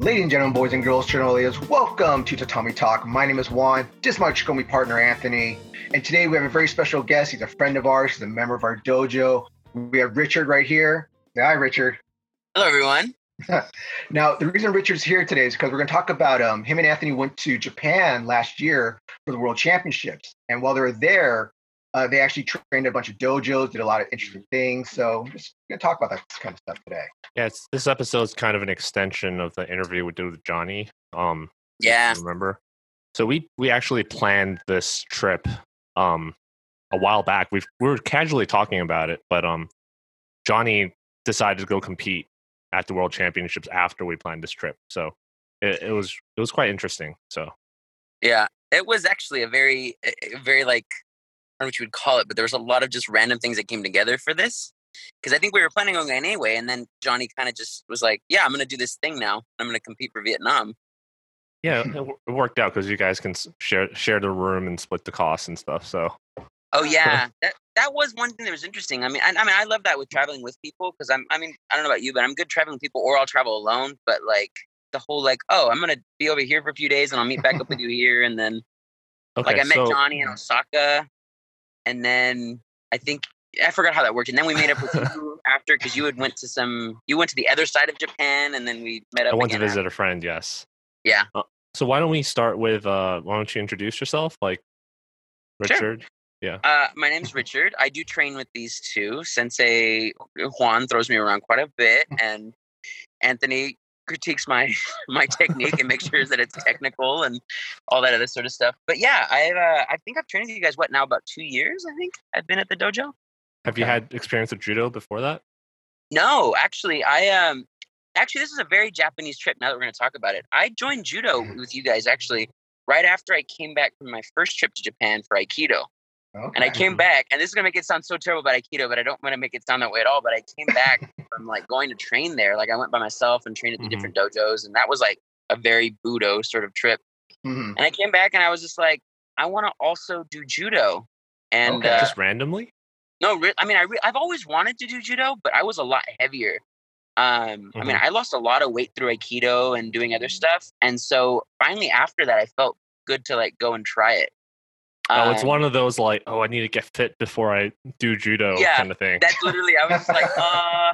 Ladies and gentlemen, boys and girls, and welcome to Tatami Talk. My name is Juan. This is my Chikomi partner, Anthony. And today we have a very special guest. He's a friend of ours. He's a member of our dojo. We have Richard right here. Hi, Richard. Hello, everyone. now, the reason Richard's here today is because we're going to talk about um, him and Anthony went to Japan last year for the World Championships. And while they were there, uh, they actually trained a bunch of dojos, did a lot of interesting things. So we're just going to talk about that kind of stuff today. Yeah, it's, this episode is kind of an extension of the interview we did with Johnny. Um, yeah, remember. So we we actually planned this trip um a while back. we we were casually talking about it, but um Johnny decided to go compete at the World Championships after we planned this trip. So it, it was it was quite interesting. So yeah, it was actually a very very like I don't know what you would call it, but there was a lot of just random things that came together for this. Because I think we were planning on going anyway, and then Johnny kind of just was like, "Yeah, I'm going to do this thing now. I'm going to compete for Vietnam." Yeah, it worked out because you guys can share share the room and split the costs and stuff. So. Oh yeah, that that was one thing that was interesting. I mean, I, I mean, I love that with traveling with people because I'm. I mean, I don't know about you, but I'm good traveling with people, or I'll travel alone. But like the whole like, oh, I'm gonna be over here for a few days, and I'll meet back up with you here, and then okay, like I met so, Johnny in mm. Osaka, and then I think I forgot how that worked. And then we made up with you after because you had went to some. You went to the other side of Japan, and then we met up. I went to visit after. a friend. Yes. Yeah. Uh, so why don't we start with? uh Why don't you introduce yourself, like Richard? Sure. Yeah. Uh, my name's Richard. I do train with these two. Sensei Juan throws me around quite a bit, and Anthony critiques my my technique and makes sure that it's technical and all that other sort of stuff. But yeah, I've uh, I think I've trained with you guys what now about two years. I think I've been at the dojo. Have you had experience with judo before that? No, actually, I um actually this is a very Japanese trip. Now that we're going to talk about it, I joined judo mm-hmm. with you guys actually right after I came back from my first trip to Japan for Aikido. Okay. And I came back, and this is gonna make it sound so terrible about Aikido, but I don't want to make it sound that way at all. But I came back from like going to train there. Like I went by myself and trained at the mm-hmm. different dojos, and that was like a very Budo sort of trip. Mm-hmm. And I came back, and I was just like, I want to also do judo. And okay. uh, just randomly? No, re- I mean, I re- I've always wanted to do judo, but I was a lot heavier. Um, mm-hmm. I mean, mm-hmm. I lost a lot of weight through Aikido and doing other stuff, and so finally after that, I felt good to like go and try it. Oh, it's um, one of those like, oh, I need to get fit before I do judo yeah, kind of thing. That's literally, I was like, uh,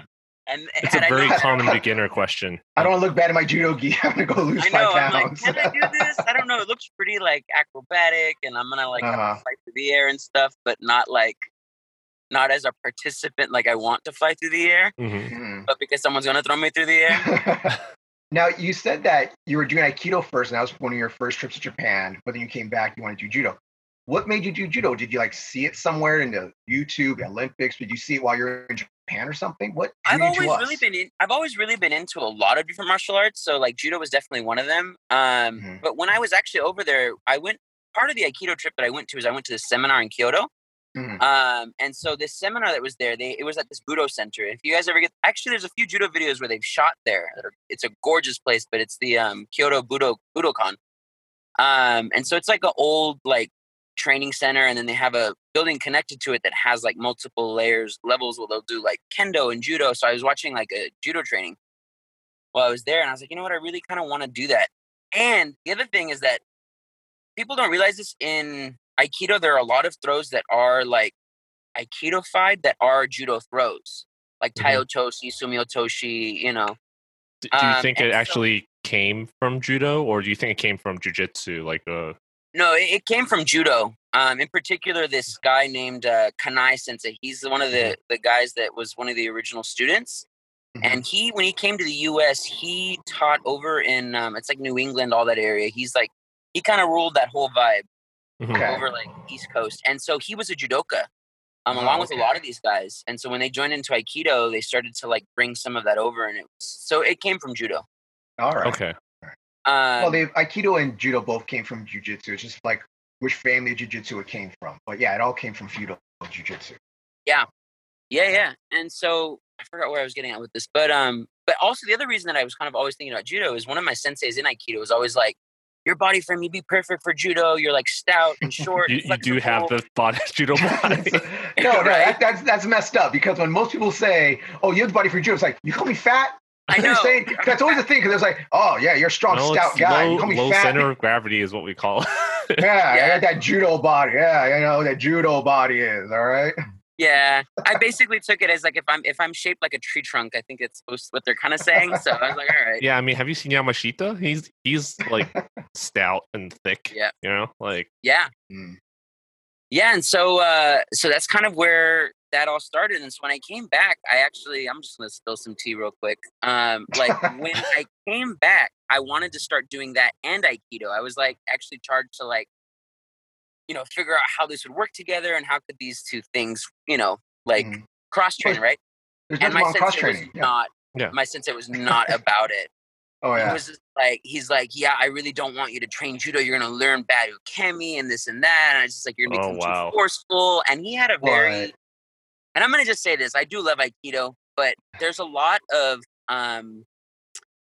and it's a very common beginner question. I don't want to look bad in my judo gi. I'm gonna go lose I know, five pounds. I'm like, can I do this? I don't know. It looks pretty like acrobatic, and I'm gonna like uh-huh. fight through the air and stuff, but not like not as a participant like I want to fly through the air, mm-hmm. mm-hmm. but because someone's gonna throw me through the air. now you said that you were doing Aikido first, and that was one of your first trips to Japan. But then you came back, you wanted to do judo. What made you do judo? Did you like see it somewhere in the YouTube Olympics? Did you see it while you're in Japan or something? What? I've always really been in. I've always really been into a lot of different martial arts. So like judo was definitely one of them. Um, mm-hmm. But when I was actually over there, I went. Part of the Aikido trip that I went to is I went to the seminar in Kyoto. Mm-hmm. Um, and so this seminar that was there, they it was at this Budo center. If you guys ever get, actually, there's a few judo videos where they've shot there. It's a gorgeous place, but it's the um, Kyoto Budo Budokan. Um, and so it's like an old like training center and then they have a building connected to it that has like multiple layers levels where they'll do like kendo and judo. So i was watching like a judo training while i was there and i was like you know what? I really kind of want to do that. And the other thing is that people don't realize this in aikido there are a lot of throws that are like aikido-fied that are judo throws like mm-hmm. taiotoshi sumiotoshi you know? Do, you um, think it so, actually came from judo or do you think it came from jiu-jitsu like uh no, it came from judo. Um, in particular, this guy named uh, Kanai Sensei. He's one of the mm-hmm. the guys that was one of the original students. Mm-hmm. And he, when he came to the U.S., he taught over in um, it's like New England, all that area. He's like he kind of ruled that whole vibe mm-hmm. over like East Coast. And so he was a judoka, um, oh, along with a lot of these guys. And so when they joined into Aikido, they started to like bring some of that over, and it was, so it came from judo. All right. Okay. Um, well, they Aikido and Judo both came from Jiu-Jitsu. It's just like which family of Jiu-Jitsu it came from. But yeah, it all came from Feudal Jiu-Jitsu. Yeah, yeah, yeah. And so I forgot where I was getting at with this, but um, but also the other reason that I was kind of always thinking about judo is one of my senseis in Aikido was always like, "Your body frame, you'd be perfect for judo. You're like stout and short. you, you do have the body judo body. no, no, that, that's that's messed up because when most people say, "Oh, you have the body for judo," it's like you call me fat. I know. saying, that's always the thing because it's like, oh yeah, you're a strong, No, stout guy. Low, you call me low fat. center of gravity is what we call it. Yeah, I Yeah. got that judo body. Yeah, you know that judo body is all right. Yeah, I basically took it as like if I'm if I'm shaped like a tree trunk, I think it's what they're kind of saying. So I was like, all right. yeah, I mean, have you seen Yamashita? He's he's like stout and thick. Yeah. You know, like Yeah, Mm. Yeah, and so uh, so that's kind of where that all started. And so when I came back, I actually I'm just gonna spill some tea real quick. Um, like when I came back, I wanted to start doing that and Aikido. I was like actually charged to like, you know, figure out how this would work together and how could these two things, you know, like Mhm. cross train, right? There's And my wrong cross sensei was. Yeah. not. Yeah. My sensei was not about it. Oh He was just like, he's like, yeah, I really don't want you to train judo. You're gonna learn bad ukemi and this and that. And I was just like, you're gonna Oh, become wow. too forceful. And he had a very, What? and I'm gonna just say this: I do love aikido, but there's a lot of, um,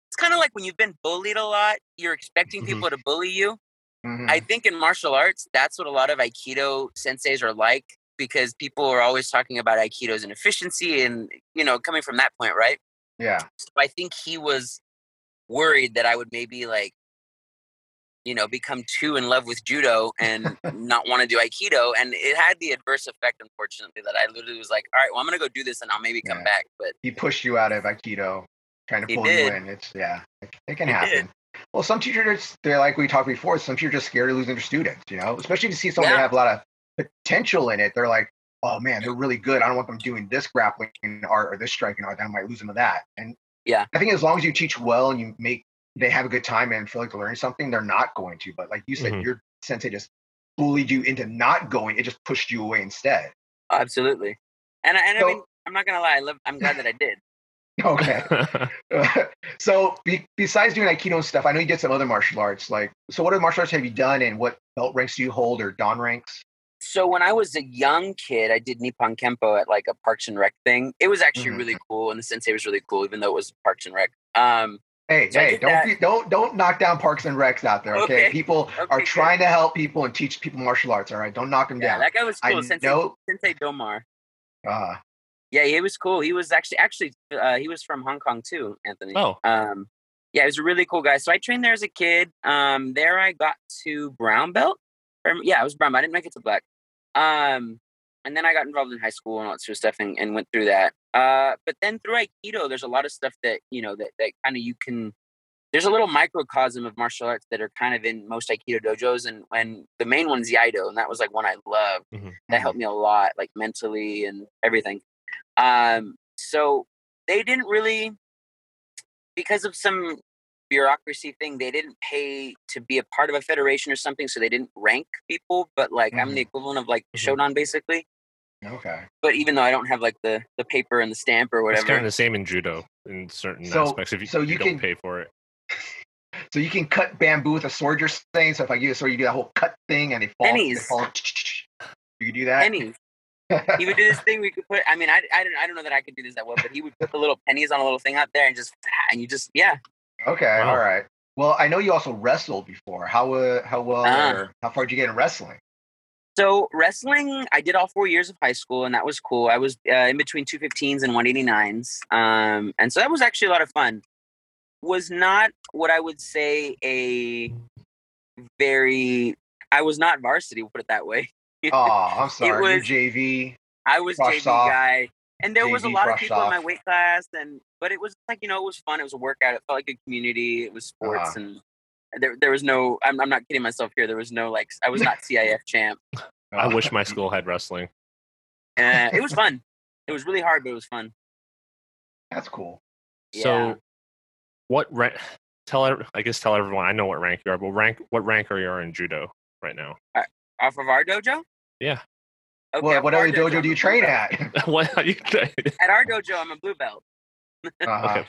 it's kind of like when you've been bullied a lot, you're expecting Mhm. people to bully you. Mhm. I think in martial arts, that's what a lot of aikido senseis are like because people are always talking about aikido's inefficiency and you know coming from that point, right? yeah. So I think he was worried that I would maybe like, you know, become too in love with judo and not want to do aikido. And it had the adverse effect, unfortunately, that I literally was like, all right, well, I'm gonna go do this and I'll maybe come Yeah. back. But He pushed you out of Aikido, trying to pull you in. It's yeah, it, it can He happen. did. Well, some teachers they're like we talked before. Some teachers are just scared of losing their students. You know, especially if you see someone Yeah. have a lot of potential in it. They're like, oh man, they're really good. I don't want them doing this grappling art or this striking art. I might lose them to that. And Yeah. I think as long as you teach well and you make they have a good time and feel like they're learning something, they're not going to. But like you said, Mhm. your sensei just bullied you into not going. It just pushed you away instead. absolutely. And, I- and So- I mean, I'm not gonna lie, I love, I'm glad that I did. Okay. so be, besides doing aikido and stuff i know you did some other martial arts like so what other martial arts have you done and what belt ranks do you hold or don ranks So when I was a young kid, I did Nippon Kempo at like a Parks and Rec thing. It was actually Mhm. really cool, and the sensei was really cool, even though it was Parks and Rec. Um, hey So hey don't be, don't don't knock down parks and recs out there okay, Okay. people Okay, are good. trying to help people and teach people martial arts all right don't knock them yeah, down that guy was I cool. Sensei, know- Sensei Domar. uh, Yeah, he was cool. He was actually actually uh, he was from Hong Kong too, Anthony. Oh. Um, yeah, he was a really cool guy. So I trained there as a kid. Um, there I got to brown belt. Yeah, I was brown. Belt. I didn't make it to black. Um, and then I got involved in high school and all that sort of stuff and, and went through that. Uh, but then through Aikido, there's a lot of stuff that you know that that kind of you can. There's a little microcosm of martial arts that are kind of in most Aikido dojos, and and the main one's Iaido, and that was like one I loved that helped me a lot, like mentally and everything. Um, so they didn't really, because of some bureaucracy thing, they didn't pay to be a part of a federation or something, so they didn't rank people. But like, I'm the equivalent of like Mhm. Shodan, basically. okay But even though I don't have like the the paper and the stamp or whatever, It's whatever, kind of the same in judo in certain So- aspects. If you, so you, you don't can- pay for it, so you can cut bamboo with a sword you're saying so if i give you a sword you do that whole cut thing and they fall, they Pennies. fall you can do that pennies. he would do this thing. We could put. I mean, I, I don't I don't know that I could do this that well, but he would put the little pennies on a little thing out there and just and you just yeah. Okay Wow. all right well i know you also wrestled before how uh, how well Ah. or how far did you get in wrestling So wrestling, I did all four years of high school, and that was cool. I was uh, in between 215s and 189s, um, and so that was actually a lot of fun. Was not what I would say a very. I was not varsity. We'll put it that way. oh i'm sorry was- you're jv I was JV off. guy, and there was a lot of people in my weight class, and but it was like you know it was fun. It was a workout. It felt like a community. It was sports, Uh-huh. and there there was no. I'm I'm not kidding myself here. There was no like I was not CIF champ. I Oh. wish my school had wrestling. Uh, it was fun. It was really hard, but it was fun. that's cool So, Yeah. what rank? Tell I guess tell everyone. I know what rank you are, but rank what rank are you in judo right now? Off of our dojo? Yeah. Okay. what, what other dojo I'm do you train at what are you? At our dojo, I'm a blue belt. uh-huh.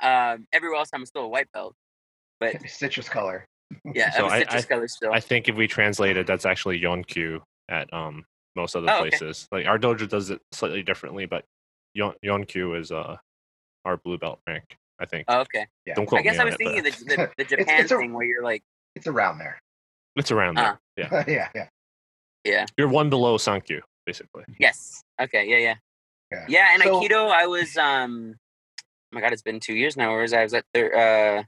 Um, everywhere else, I'm still a white belt. But citrus color yeah, So I'm a I- citrus I- color still. I think if we translate it, that's actually yonkyu at um most other Oh, okay. places. Like our dojo does it slightly differently, but yon- yonkyu is uh our blue belt rank. I think. oh, okay. yeah Don't quote I guess me I was thinking but the, the, the Japan it's a- thing where you're like, it's around there it's around there. Ah. Yeah, yeah yeah yeah, you're one below sankyu basically. yes, okay, yeah, yeah, Yeah. yeah. And So- Aikido, I was um, my god, it's been two years now. Where was I? I was at third. Uh,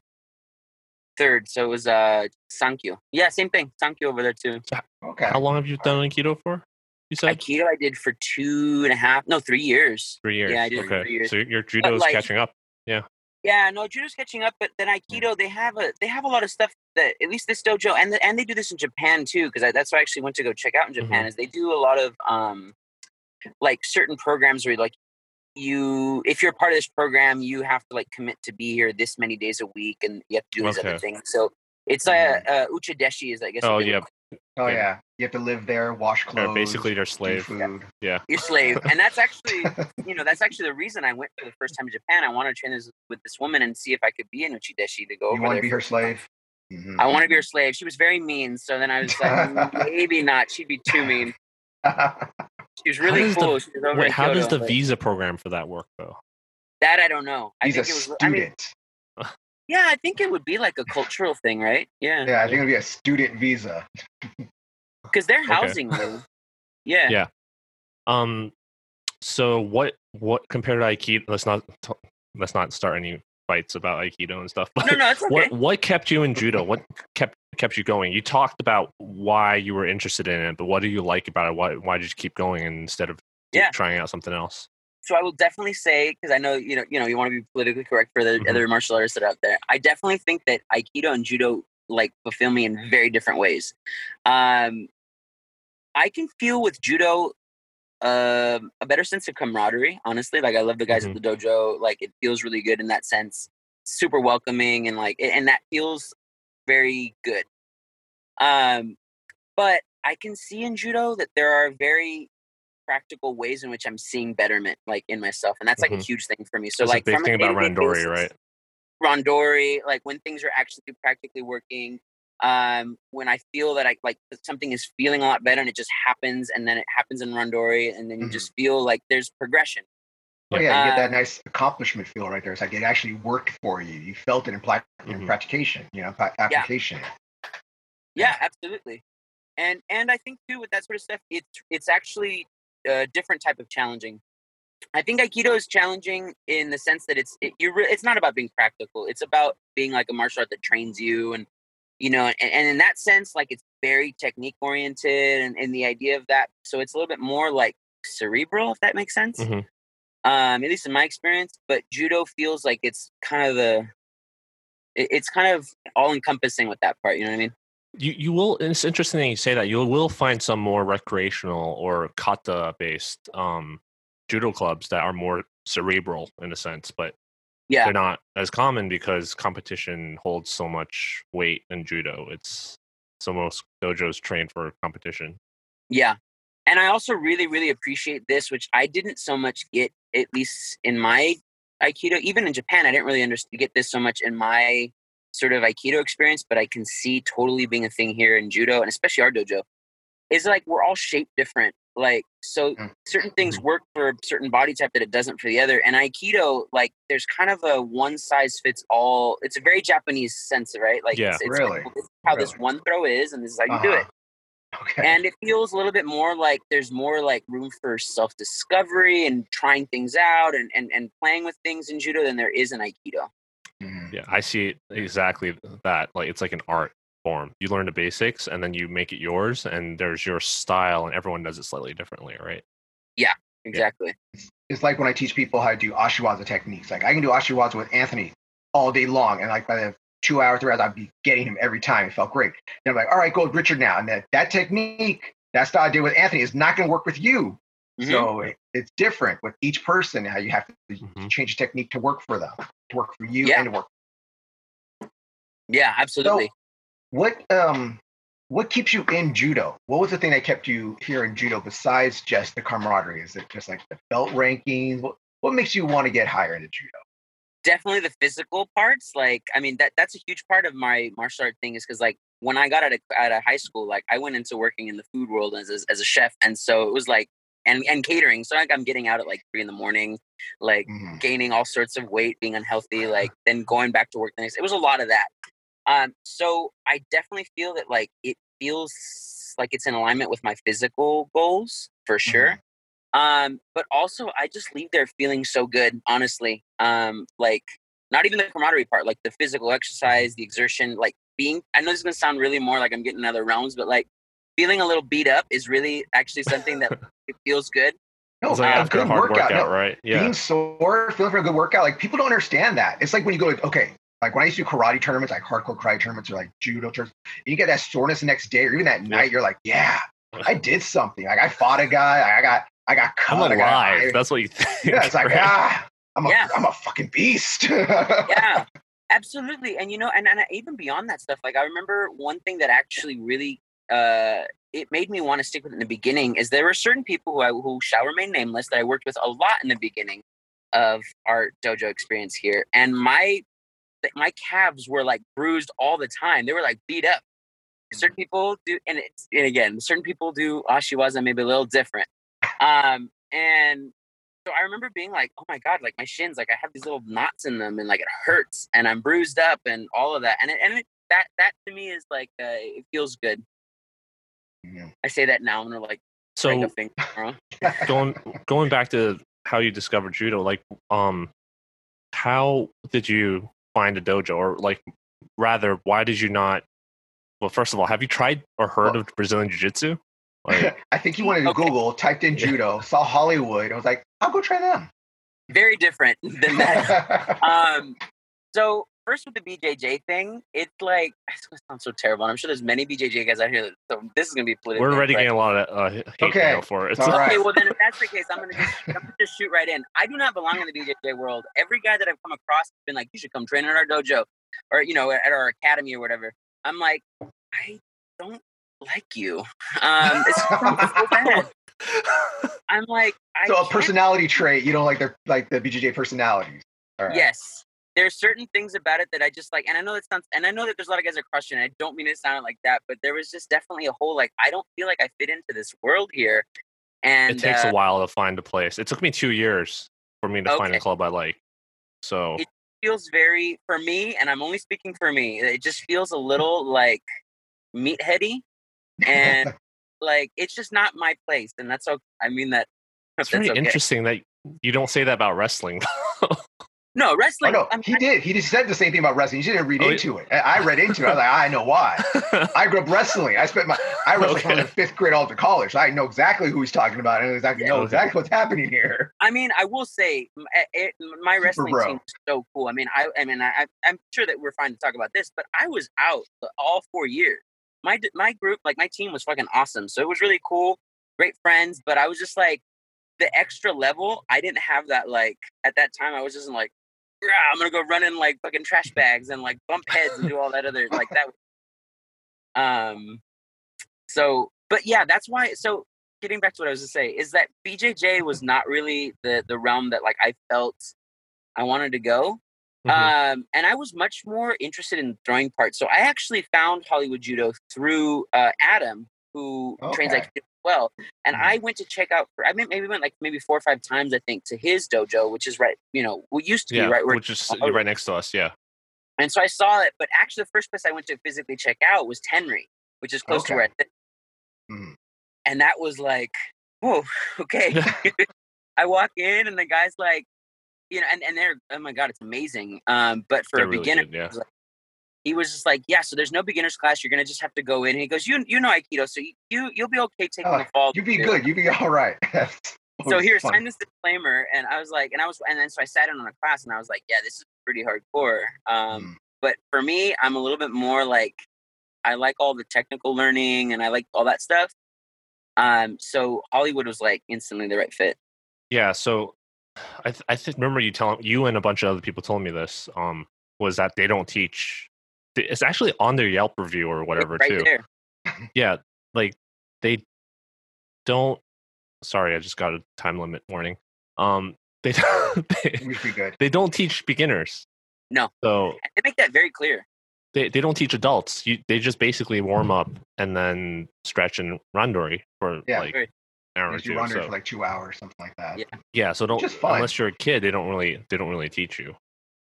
third, so it was uh Sankyu. Yeah, same thing. Sankyu over there too. Okay. How long have you done Aikido for? You said Aikido I did for two and a half, no, three years. Three years. Yeah, I did okay. three years. So your judo is like, catching up. Yeah. Yeah, no, judo's catching up, but then Aikido they have a they have a lot of stuff that at least this dojo and the, and they do this in Japan too because that's what I actually went to go check out in Japan mm-hmm. is they do a lot of um like certain programs where like you if you're part of this program you have to like commit to be here this many days a week and you have to do these okay. other things so it's a mm-hmm. uh, uchideshi is i guess oh yeah oh yeah you have to live there wash clothes basically your slave food. yeah you're slave and that's actually you know that's actually the reason i went for the first time in japan i wanted to train this, with this woman and see if i could be an uchideshi to go you want to be her slave mm-hmm. i want to be her slave she was very mean so then i was like maybe not she'd be too mean she was really cool. The, was wait, how Kyoto, does the visa program for that work though? That I don't know. I He's think a it was, student. I mean, yeah, I think it would be like a cultural thing, right? Yeah. Yeah, I think it'd be a student visa. Because they're housing okay. you. Yeah. Yeah. Um. So what? What compared to Aikido? Let's not. Let's not start any fights about Aikido and stuff. But no, no, it's okay. What What kept you in judo? What kept kept you going? You talked about why you were interested in it, but what do you like about it? Why Why did you keep going instead of yeah. trying out something else? So I will definitely say because I know you know you know you want to be politically correct for the mm-hmm. other martial artists that are out there. I definitely think that Aikido and Judo like fulfill me in very different ways. Um, I can feel with Judo uh, a better sense of camaraderie. Honestly, like I love the guys mm-hmm. at the dojo. Like it feels really good in that sense. Super welcoming and like and that feels very good. Um, but I can see in judo that there are very practical ways in which I'm seeing betterment, like in myself, and that's like mm-hmm. a huge thing for me. So, that's like, a big thing about Randori, basis, right? Randori, like when things are actually practically working, um, when I feel that I like something is feeling a lot better and it just happens and then it happens in Randori, and then you mm-hmm. just feel like there's progression. Oh yeah, you get that nice accomplishment feel right there. It's like it actually worked for you. You felt it in, pla- mm-hmm. in practication, you know, application. Yeah. yeah, absolutely. And and I think too with that sort of stuff, it's it's actually a different type of challenging. I think Aikido is challenging in the sense that it's it, you're re- it's not about being practical. It's about being like a martial art that trains you and you know, and, and in that sense, like it's very technique oriented and, and the idea of that. So it's a little bit more like cerebral, if that makes sense. Mm-hmm. Um, at least in my experience, but judo feels like it's kind of the, it, it's kind of all encompassing with that part. You know what I mean? You you will. It's interesting that you say that. You will find some more recreational or kata based um, judo clubs that are more cerebral in a sense, but yeah. they're not as common because competition holds so much weight in judo. It's so most dojos train for competition. Yeah. And I also really, really appreciate this, which I didn't so much get, at least in my Aikido, even in Japan, I didn't really understand get this so much in my sort of Aikido experience, but I can see totally being a thing here in Judo and especially our dojo. Is like we're all shaped different like so certain things mm-hmm. work for a certain body type that it doesn't for the other and aikido like there's kind of a one size fits all it's a very japanese sense right like yeah it's, it's really? Like, this is how really? this one throw is and this is how you uh-huh. do it okay. and it feels a little bit more like there's more like room for self discovery and trying things out and, and and playing with things in judo than there is in aikido. Yeah i see it exactly that like it's like an art form. You learn the basics and then you make it yours, and there's your style, and everyone does it slightly differently, right? Yeah, exactly. Yeah. It's like when I teach people how to do ashiwaza techniques. Like I can do ashiwaza with Anthony all day long, and like by the two hours, three hours, I'd be getting him every time. It felt great. And I'm like, all right, go with Richard now. And that, that technique, that style I did with Anthony is not going to work with you. Mm-hmm. So it, it's different with each person, how you have to mm-hmm. change the technique to work for them, to work for you yeah. and to work. Yeah, absolutely. So, what um what keeps you in judo? What was the thing that kept you here in judo besides just the camaraderie? Is it just like the belt rankings? What, what makes you want to get higher into judo? Definitely the physical parts. Like, I mean, that that's a huge part of my martial art thing is because like when I got out of, out of high school, like I went into working in the food world as, as, as a chef. And so it was like, and, and catering. So like I'm getting out at like three in the morning, like mm-hmm. gaining all sorts of weight, being unhealthy, like then going back to work the next. It was a lot of that. Um, so I definitely feel that like it feels like it's in alignment with my physical goals for sure. Mm-hmm. Um, but also I just leave there feeling so good, honestly. Um, like not even the camaraderie part, like the physical exercise, the exertion, like being I know this is gonna sound really more like I'm getting in other realms, but like feeling a little beat up is really actually something that it feels good. No, It's like a after a good hard workout. workout, no, right? Yeah. Being sore, feeling for a good workout, like people don't understand that. It's like when you go to okay, like when I used to do karate tournaments, like hardcore karate tournaments or like judo tournaments, and you get that soreness the next day or even that night, you're like, yeah, I did something. Like I fought a guy, I got I got I'm cut. I got- alive. I- That's what you think. yeah, it's like right? ah, I'm a Yeah. am a fucking beast. yeah absolutely and you know and, and even beyond that stuff like i remember one thing that actually really uh it made me want to stick with it in the beginning is there were certain people who I, who shall remain nameless that i worked with a lot in the beginning of our dojo experience here and my my calves were like bruised all the time they were like beat up certain people do and it's and again certain people do ashiwaza maybe a little different um and so I remember being like, oh my God, like my shins, like I have these little knots in them and like it hurts and I'm bruised up and all of that. And it, and it, that, that to me is like, uh, it feels good. Yeah. I say that now. And I'm like So a finger tomorrow. going going back to how you discovered judo, like um, how did you find a dojo, or like rather, why did you not? Well, first of all, have you tried or heard Well- of Brazilian Jiu Jitsu? Like, I think you wanted to Okay. Google, typed in judo, saw Hollywood. I was like, I'll go try them. Very different than that. um, so first with the BJJ thing, it's like, it's going to sound so terrible. And I'm sure there's many BJJ guys out here. That, so this is going to be political. we're already getting a lot of uh, hate Okay, mail for it. it's all right. Okay, well then if that's the case, I'm gonna just I'm gonna just shoot right in. I do not belong in the BJJ world. Every guy that I've come across has been like, you should come train in our dojo, or you know, at our academy or whatever. I'm like, I don't like you. Um, it's so bad. I'm like, I so a can't- personality trait, you don't like their like the BJJ personalities. All right. Yes. There's certain things about it that I just like, and I know that sounds, and I know that there's a lot of guys that crushing. I don't mean it sound like that, but there was just definitely a whole like, I don't feel like I fit into this world here, and it takes uh, a while to find a place. It took me two years for me to find a club I like. So It- feels very for me, and I'm only speaking for me. It just feels a little like meatheady, and like it's just not my place, and that's okay. I mean that. it's that's very okay. interesting that you don't say that about wrestling. No Oh, wrestling. no, I'm, he did. He just said the same thing about wrestling. He just didn't read Oh, yeah. into it. I I read into it. I was like, I know why. I grew up wrestling. I spent my I wrestled from the fifth grade all to college. So I know exactly who he's talking about and exactly Yeah. know Okay. exactly what's happening here. I mean, I will say eh, it, my wrestling bro. team is so cool. I mean, I, I mean, I, I'm sure that we're fine to talk about this, but I was out all four years. My my group, like my team, was fucking awesome. So it was really cool, great friends. But I was just like the extra level. I didn't have that. Like at that time, I was just like, "Rah, I'm gonna go run in like fucking trash bags and like bump heads and do all that other like that. Um. So, but yeah, that's why. So getting back to what I was to say is that BJJ was not really the the realm that like I felt I wanted to go. Mhm. Um, and I was much more interested in throwing parts. So I actually found Hollywood Judo through uh, Adam, who trains like well. And Mhm. I went to check out. I mean, maybe went like maybe four or five times. I think to his dojo, which is right. You know, we used to yeah, be right where which is right next to us. Yeah. and so I saw it, but actually, the first place I went to physically check out was Tenri, which is close to where I. Mhm. And that was like, whoa, okay. I walk in, and the guy's like, you know, and, and they're, oh my God, it's amazing. Um, but for They're a really beginner, good, yeah. like- he was just like, yeah, so there's no beginner's class. You're going to just have to go in. And he goes, you, you know Aikido, so you, you, you'll be okay taking Oh, the fall. You'd be too." good. You'd be all right. So here, Fun. sign this disclaimer. And I was like, and I was, and then so I sat in on a class and I was like, yeah, this is pretty hardcore. Um, Mm. but for me, I'm a little bit more like I like all the technical learning and I like all that stuff. Um, so Hollywood was like instantly the right fit. Yeah, so I th- I th- remember you telling you and a bunch of other people told me this. Um, was that they don't teach? It's actually on their Yelp review or whatever right too. there. Yeah, like they don't. Sorry, I just got a time limit warning. Um, they they, be good. they don't teach beginners. No. So they make that very clear. they, they don't teach adults. You they just basically warm up and then stretch and randori for Yeah. like Right. an hour or two. So for like two hours, or something like that. Yeah. yeah, so don't unless you're a kid, they don't really they don't really teach you.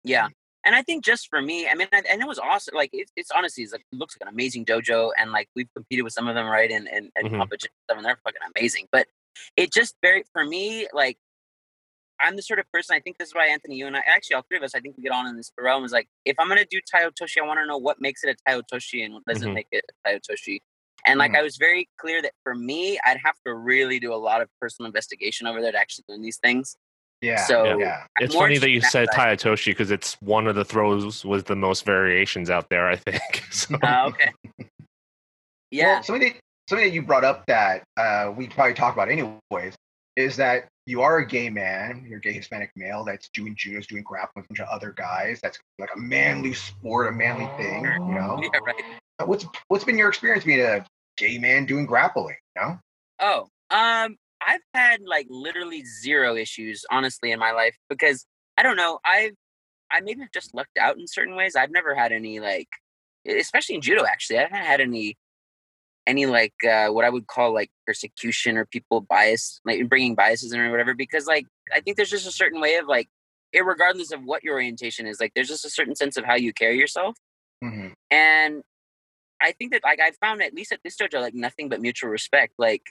Yeah. And I think just for me, I mean, and and it was awesome. Like, it, it's honestly, it's like, it looks like an amazing dojo. And like, we've competed with some of them, right? And, and, and Mhm. competition stuff, and they're fucking amazing. But it just very for me like I'm the sort of person I think this is why Anthony, you and I actually all three of us, I think we get on in this realm is like if I'm gonna do Tai Otoshi, I want to know what makes it a Tai Otoshi and what doesn't mm-hmm. make it a Tai Otoshi. And like mm-hmm. I was very clear that for me, I'd have to really do a lot of personal investigation over there to actually learn these things. Yeah. So yeah. it's funny that you said Tai Otoshi because it's one of the throws with the most variations out there. I think. so. Uh, okay. Yeah. Well, something that, something that you brought up that uh, we probably talk about anyways is that you are a gay man, you're a gay Hispanic male that's doing judo, doing grappling with a bunch of other guys. That's like a manly sport, a manly thing, you know. Yeah, right. What's what's been your experience being a gay man doing grappling? You know? Oh, um, I've had like literally zero issues, honestly, in my life because I don't know. I've I maybe have just lucked out in certain ways. I've never had any like, especially in judo. Actually, I haven't had any any like uh, what I would call like persecution or people bias, like bringing biases in or whatever. Because like I think there's just a certain way of like, regardless of what your orientation is, like there's just a certain sense of how you carry yourself. Mm-hmm. And I think that like I found at least at this dojo like nothing but mutual respect. Like,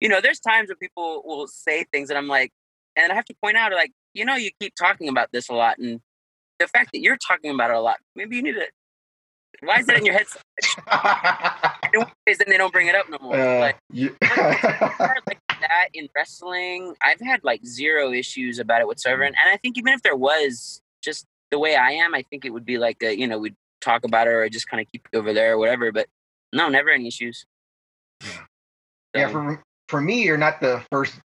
you know, there's times when people will say things and I'm like, and I have to point out like, you know, you keep talking about this a lot, and the fact that you're talking about it a lot, maybe you need to why is it in your head? So then they don't bring it up no more. Uh, like, like that in wrestling, I've had like zero issues about it whatsoever. And, and I think even if there was, just the way I am, I think it would be like a, you know, we'd talk about it or just kind of keep it over there or whatever. But no, never any issues. Yeah. So, yeah. For for me, you're not the first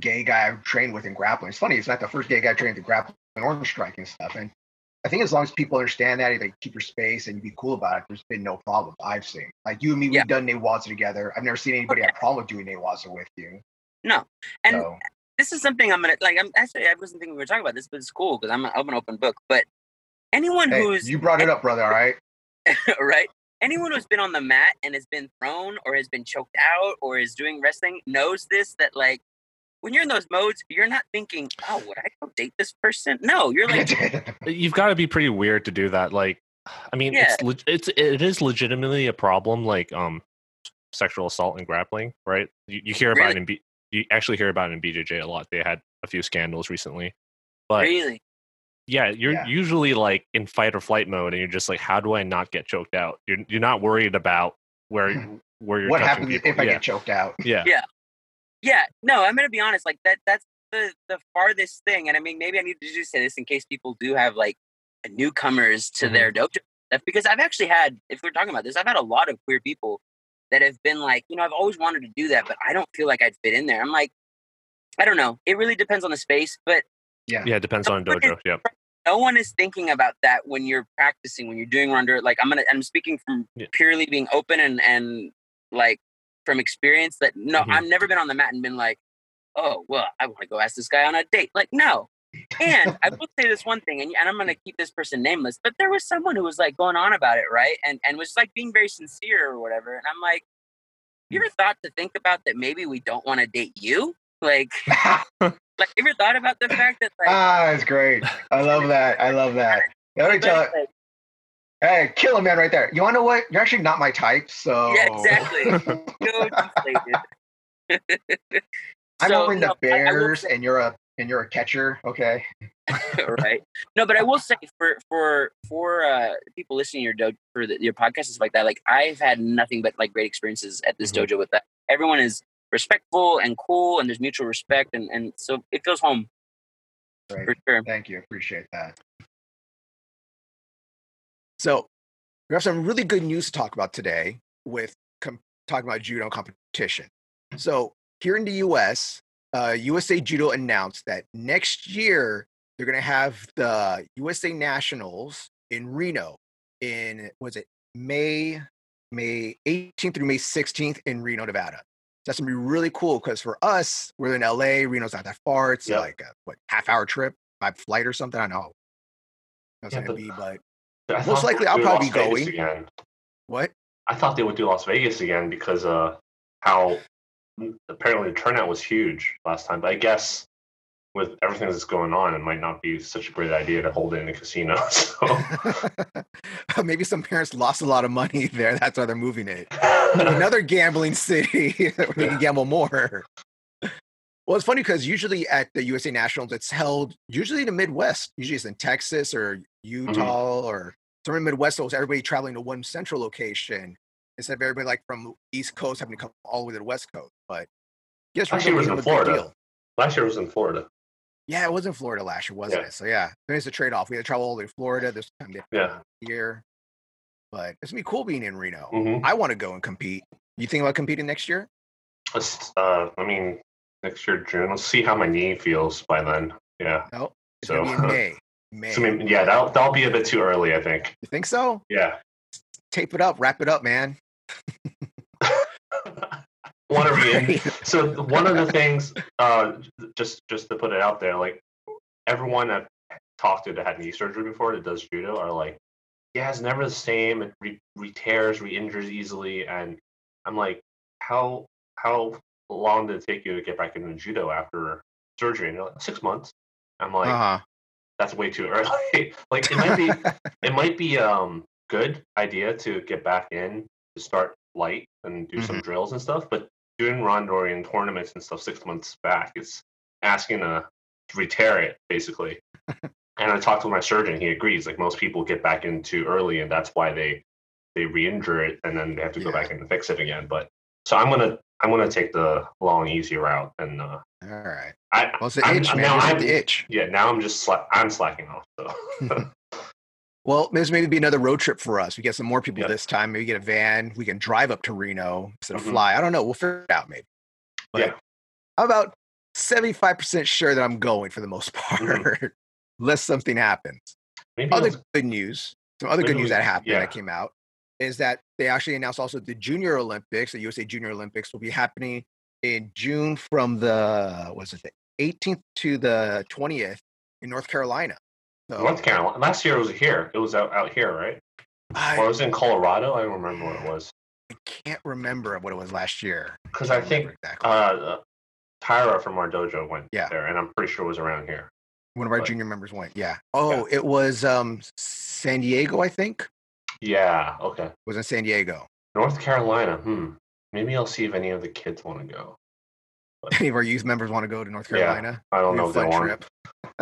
gay guy I've trained with in grappling. It's funny. It's not the first gay guy I trained with grappling or striking stuff. And I think as long as people understand that, they keep your space and you be cool about it, there's been no problem I've seen. Like you and me, yeah. we've done Newaza together. I've never seen anybody have a problem with doing Newaza with you. No. And so. this is something I'm gonna like I'm actually I wasn't thinking we were talking about this, but it's cool because I'm, I'm an open book. But anyone hey, who's you brought it up, brother, all right? right? Anyone who's been on the mat and has been thrown or has been choked out or is doing wrestling knows this that like when you're in those modes, you're not thinking, "Oh, would I go date this person?" No, you're like, you've got to be pretty weird to do that. Like, I mean, yeah. it's it's it is legitimately a problem, like um, sexual assault and grappling, right? You, you hear about really? it in B, you actually hear about it in BJJ a lot. They had a few scandals recently, but really, yeah, you're yeah. usually like in fight or flight mode, and you're just like, "How do I not get choked out?" You're you're not worried about where where you're. What happens people. if I get choked out? Yeah, yeah. Yeah, no, I'm gonna be honest. Like that, that's the the farthest thing. And I mean, maybe I need to just say this in case people do have like newcomers to mm-hmm. their dojo. That's because I've actually had, if we're talking about this, I've had a lot of queer people that have been like, you know, I've always wanted to do that, but I don't feel like I'd fit in there. I'm like, I don't know. It really depends on the space, but yeah, yeah, it depends on dojo. Yeah. No one is thinking about that when you're practicing, when you're doing ronder. Like I'm gonna, I'm speaking from yeah. purely being open and and like from experience that no, mm-hmm. I've never been on the mat and been like, oh, well, I want to go ask this guy on a date. Like, no. And I will say this one thing, and, and I'm going to keep this person nameless, but there was someone who was like going on about it, right? And and was like being very sincere or whatever. And I'm like, you ever thought to think about that maybe we don't want to date you? Like, like, you ever thought about the fact that like, ah, it's great. I love that. I love that. Let me tell, like, Hey, kill a man right there. You want to know what? You're actually not my type, so. Yeah, exactly. I'm so, in the Bears, and you're a and you're a catcher. Okay. right. No, but I will say for for for uh, people listening to your dojo for the, your podcast and stuff like that, like I've had nothing but like great experiences at this mm-hmm. dojo with that. Everyone is respectful and cool, and there's mutual respect, and and so it feels home. Right. For sure. Thank you. Appreciate that. So we have some really good news to talk about today with com- talking about judo competition. So here in the U.S., uh, USA Judo announced that next year they're going to have the USA Nationals in Reno in was it May May 18th through May 16th in Reno, Nevada. That's gonna be really cool because for us, we're in LA. Reno's not that far. It's like a what half hour trip by flight or something. I don't know. That's yeah, gonna be, but most likely, I'll probably be going. Again. What? I thought they would do Las Vegas again because uh, how apparently the turnout was huge last time. But I guess with everything that's going on, it might not be such a great idea to hold it in a casino. So. Maybe some parents lost a lot of money there. That's why they're moving it another gambling city where they can gamble more. Well, it's funny because usually at the USA Nationals, it's held usually in the Midwest. Usually it's in Texas or Mm-hmm. Utah or somewhere in the Midwest. So it's everybody traveling to one central location instead of everybody like from the East Coast having to come all the way to the West Coast. But yes, Last year was in Florida. Last year was in Florida. Yeah, it was in Florida last year, wasn't Yeah. it? So yeah, there's a trade off. We had to travel all the way to Florida this time Yeah. year. But it's gonna be cool being in Reno. hmm I want to go and compete. You think about competing next year? Uh, I mean, next year June. Let's see how my knee feels by then. Yeah. No, it's So, be in May. May. so I mean, yeah, that'll that'll be a bit too early, I think. you think so? Yeah. Tape it up, wrap it up, man. Want to read? So one of the things, uh, just just to put it out there, like everyone I've talked to that had knee surgery before that does judo are like, yeah, it's never the same. It re, tears, re injures easily, and I'm like, how how long did it take you to get back into judo after surgery? And they're like, six months. I'm like, uh-huh. that's way too early. like it might be it might be um good idea to get back in to start light and do some drills and stuff, but doing Rondorian tournaments and stuff six months back is asking to re-tear it basically. and I talked to my surgeon, he agrees. Like most people get back in too early, and that's why they they re-injure it, and then they have to go Yeah. back in and fix it again. But so I'm gonna I'm gonna take the long, easy route, and uh, All right. I Well, it's the I'm- itch, man. now It's I'm- the itch. yeah now I'm just sla- I'm slacking off. So Well, this maybe be another road trip for us. We get some more people Yep. this time. Maybe get a van. We can drive up to Reno instead of Mhm. fly. I don't know. We'll figure it out maybe. But Yeah. I'm about 75% sure that I'm going for the most part, Mm-hmm. unless something happens. maybe Other I'll- good news, some other good news that happened yeah. that came out is that they actually announced also the Junior Olympics, the USA Junior Olympics will be happening in June from the, was it the 18th to the 20th in North Carolina. So North Carolina. Last year it was here. It was out, out here, right? I, Or it was in Colorado. I don't remember what it was. I can't remember what it was last year. Because I Can't think exactly. uh, uh, Tyra from our dojo went Yeah. there, and I'm pretty sure it was around here. one of our but- junior members went. Yeah. Oh, it was um San Diego, I think. Yeah. Okay. It was in San Diego. North Carolina. Hmm. Maybe I'll see if any of the kids want to go. Any of our youth members want to go to North Carolina? Yeah? I don't know if they want. trip.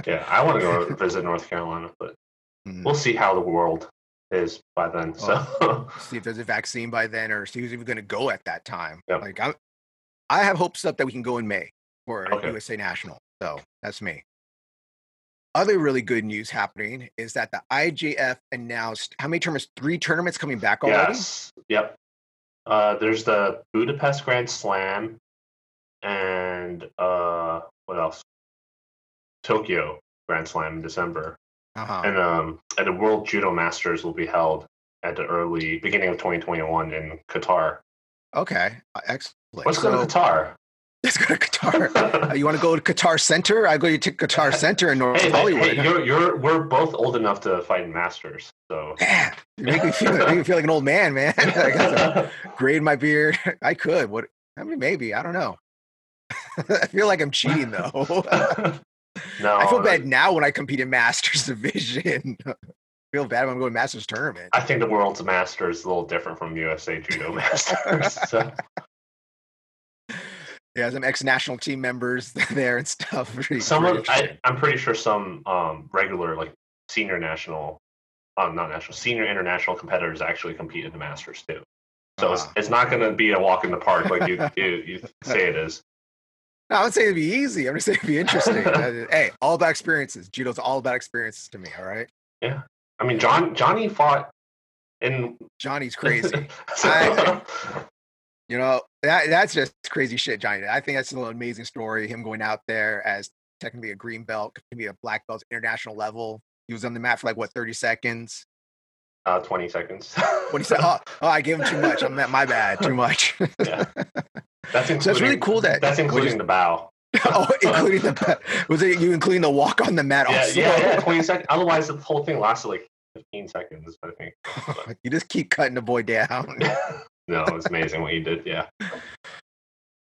Yeah, I want to go visit North Carolina, but Mhm. we'll see how the world is by then. So See if there's a vaccine by then, or see who's even going to go at that time. Yep. Like I, I have hopes up that we can go in May for Okay. USA National. So that's me. Other really good news happening is that the IJF announced how many tournaments? Three tournaments coming back already. yes, yep. Uh, there's the Budapest Grand Slam, and uh, what else? Tokyo Grand Slam in December. Uh-huh. and um, and the World Judo Masters will be held at the early beginning of 2021 in Qatar. Okay, uh, excellent. Let's go So- to Qatar. Let's go to Qatar. Uh, you want to go to Qatar Center? I go to Qatar Center in North hey, Hollywood. hey, you're, you're we're both old enough to fight in Masters, so. Man, you make me feel, make me feel like an old man, man. I got to grade my beard. I could. What? I mean, maybe. I don't know. I feel like I'm cheating though. no, I feel bad now when I compete in Masters division. I feel bad when I'm going to Masters tournament. I think the world's Masters is a little different from USA Judo Masters. So. Yeah, some ex-national team members there and stuff. Pretty- Some pretty of I, I'm pretty sure some um, regular like senior national, um, not national, senior international competitors actually compete in the Masters too. So it's, Ah. it's not going to be a walk in the park like you you, you say it is. No, I would say it'd be easy. I'm just saying it'd be interesting. Hey, all about experiences. Judo's all about experiences to me. All right, Yeah. I mean, John Johnny fought in Johnny's crazy. I- You know, that that's just crazy shit, Johnny. I think that's an amazing story. Him going out there as technically a green belt, can be a black belt international level. He was on the mat for like what, 30 seconds? uh, 20 seconds. When he said, oh, oh, I gave him too much. I'm at my bad, too much. yeah. That's including, So it's really cool that- that's including the bow. oh, including the was it you including the walk on the mat Yeah, also? yeah, yeah, 20 seconds. Otherwise, the whole thing lasted like 15 seconds, I think. you just keep cutting the boy down. no, it's amazing what you did. Yeah.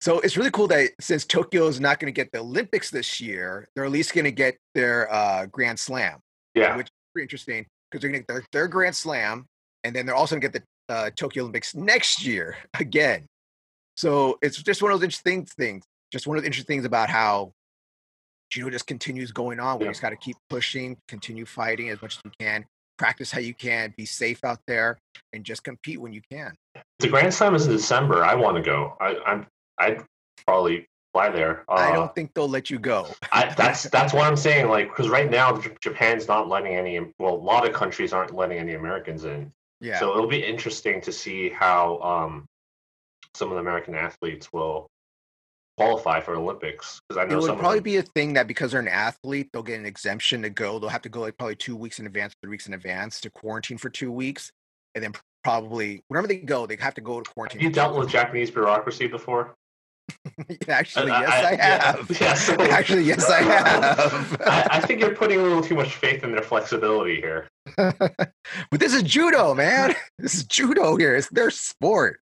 So it's really cool that since Tokyo is not going to get the Olympics this year, they're at least going to get their uh, Grand Slam. Yeah. which is pretty interesting because they're going to get their, their Grand Slam, and then they're also going to get the uh, Tokyo Olympics next year again. So it's just one of those interesting things. just one of the interesting things about how judo just continues going on. We just got to keep pushing, continue fighting as much as you can, practice how you can, be safe out there, and just compete when you can. The Grand Slam is in December. I want to go. I, I'm. I'd probably fly there. Uh, I don't think they'll let you go. I, that's that's what I'm saying. Like, because right now Japan's not letting any. Well, a lot of countries aren't letting any Americans in. Yeah. So it'll be interesting to see how um, some of the American athletes will qualify for Olympics. Because I know it would probably them, be a thing that because they're an athlete, they'll get an exemption to go. They'll have to go like probably two weeks in advance, three weeks in advance to quarantine for two weeks, and then probably whenever they go, they have to go to quarantine. Have you dealt with Japanese bureaucracy before? Actually, I- yes, I- I, yeah, have. yeah, so- Actually, yes, I have. I, I think you're putting a little too much faith in their flexibility here. but this is judo, man. This is judo here. It's their sport.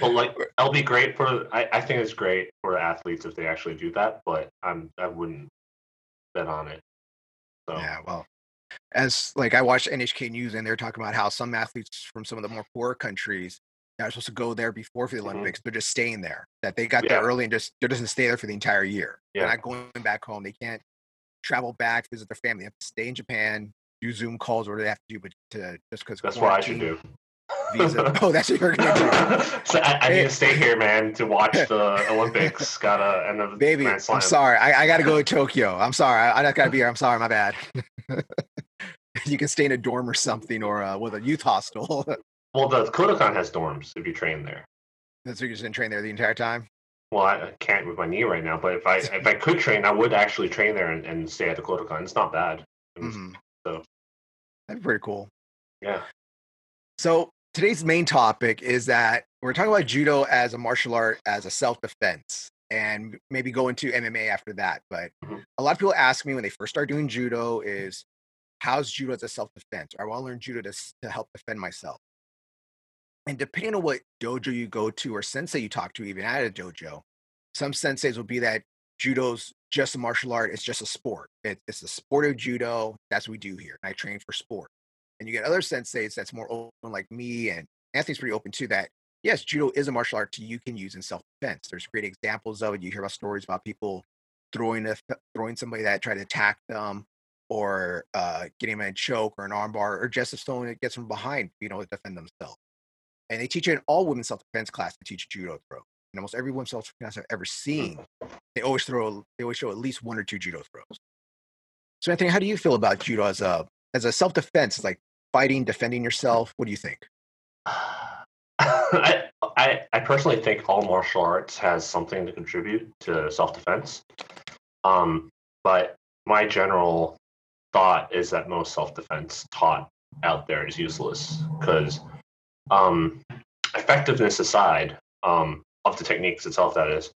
But like, it'll be great for. I, I think it's great for athletes if they actually do that. But I'm I wouldn't bet on it. So Yeah, well, as like I watched NHK News and they're talking about how some athletes from some of the more poor countries that are supposed to go there before for the Mhm. Olympics, they're just staying there. That they got Yeah. there early and just they're just gonna stay there for the entire year. They're not going back home. They can't travel back, visit their family. They have to stay in Japan, do Zoom calls, or they have to do, but to just because that's what I should do. Visa. oh, that's what you're gonna do. so I, I need to stay here, man, to watch the Olympics. Gotta and the Baby, I'm sorry. I, I got to go to Tokyo. I'm sorry. I, I got to be here. I'm sorry. My bad. you can stay in a dorm or something or uh, with a youth hostel. Well, the Kodokan has dorms if you train there. That's what you're just going to train there the entire time. Well, I I can't with my knee right now, but if I if I could train, I would actually train there and, and stay at the Kodokan. It's not bad. It was- Mhm. so- That'd be pretty cool. Yeah. So today's main topic is that we're talking about judo as a martial art, as a self-defense, and maybe go into MMA after that. But Mhm. a lot of people ask me when they first start doing judo is, how's judo as a self-defense? Or I want to learn judo to, to help defend myself. And depending on what dojo you go to or sensei you talk to, even at a dojo, some senseis will be that judo's just a martial art, it's just a sport. It, it's the sport of judo. That's what we do here. And I train for sport. And you get other senseis that's more open, like me, and Anthony's pretty open to that. Yes, judo is a martial art you can use in self defense. There's great examples of it. You hear about stories about people throwing a, throwing somebody that tried to attack them, or uh, getting a choke or an armbar, or just if someone that gets from behind, you know, to defend themselves. And they teach it in all women's self defense class. They teach judo throw. And almost every women's self defense I've ever seen, they always throw. They always show at least one or two judo throws. So, Anthony, how do you feel about judo as a as a self defense, like fighting, defending yourself? What do you think? I, I I personally think all martial arts has something to contribute to self defense. Um, but my general thought is that most self defense taught out there is useless because um, effectiveness aside um, of the techniques itself, that is.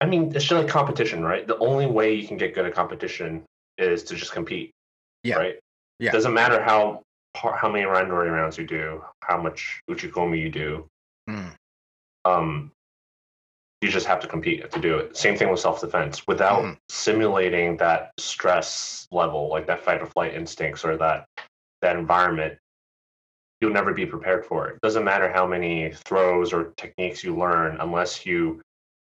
I mean, it's just like competition, right? The only way you can get good at competition is to just compete. Yeah. Right. Yeah. Doesn't matter how how many randori rounds you do, how much uchikomi you do. Mm. Um, you just have to compete to do it. Same thing with self defense. Without Mhm. simulating that stress level, like that fight or flight instincts or that that environment, you'll never be prepared for it. Doesn't matter how many throws or techniques you learn, unless you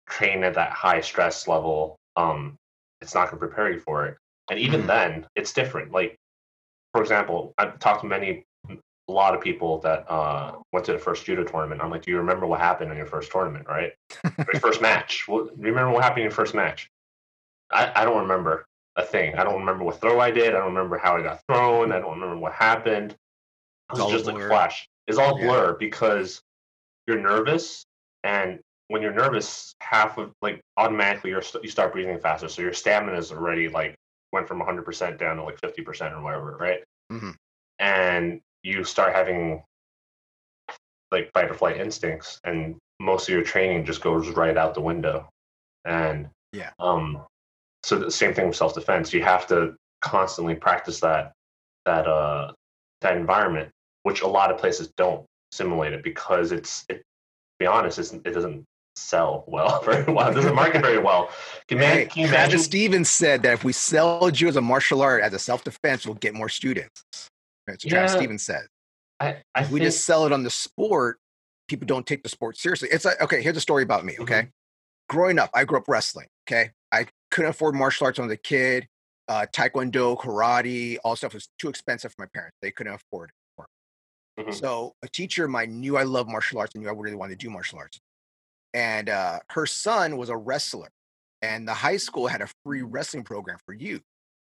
train at that high stress level, um, it's not going to prepare you for it. And even Mhm. then, it's different. Like, for example, I've talked to many, a lot of people that uh, went to the first judo tournament. I'm like, do you remember what happened in your first tournament, right? your first match. What, do you remember what happened in your first match? I, I don't remember a thing. I don't remember what throw I did. I don't remember how I got thrown. I don't remember what happened. It It's all a just a blur. flash. It's all Yeah. blur because you're nervous, and when you're nervous, half of like automatically you're you start breathing faster, so your stamina is already like went from 100% down to like 50% or whatever, right? Mhm. And you start having like fight or flight instincts, and most of your training just goes right out the window. And Yeah. um, so the same thing with self defense. You have to constantly practice that that uh that environment, which a lot of places don't simulate it because it's it. To be honest, it's, it doesn't sell well very well. It doesn't market very well. Can, you Hey, man, can you imagine? Travis Stevens said that if we sell judo as a martial art as a self defense, we'll get more students. That's what Travis Stevens said. I, I If we think, just sell it on the sport, people don't take the sport seriously. It's like okay, here's a story about me. Mm-hmm. Okay, growing up, I grew up wrestling. Okay, I couldn't afford martial arts when I was a kid. Uh, taekwondo, karate, all stuff was too expensive for my parents. They couldn't afford it. Mm-hmm. So a teacher of mine knew I love martial arts and knew I really wanted to do martial arts. And uh, her son was a wrestler, and the high school had a free wrestling program for youth.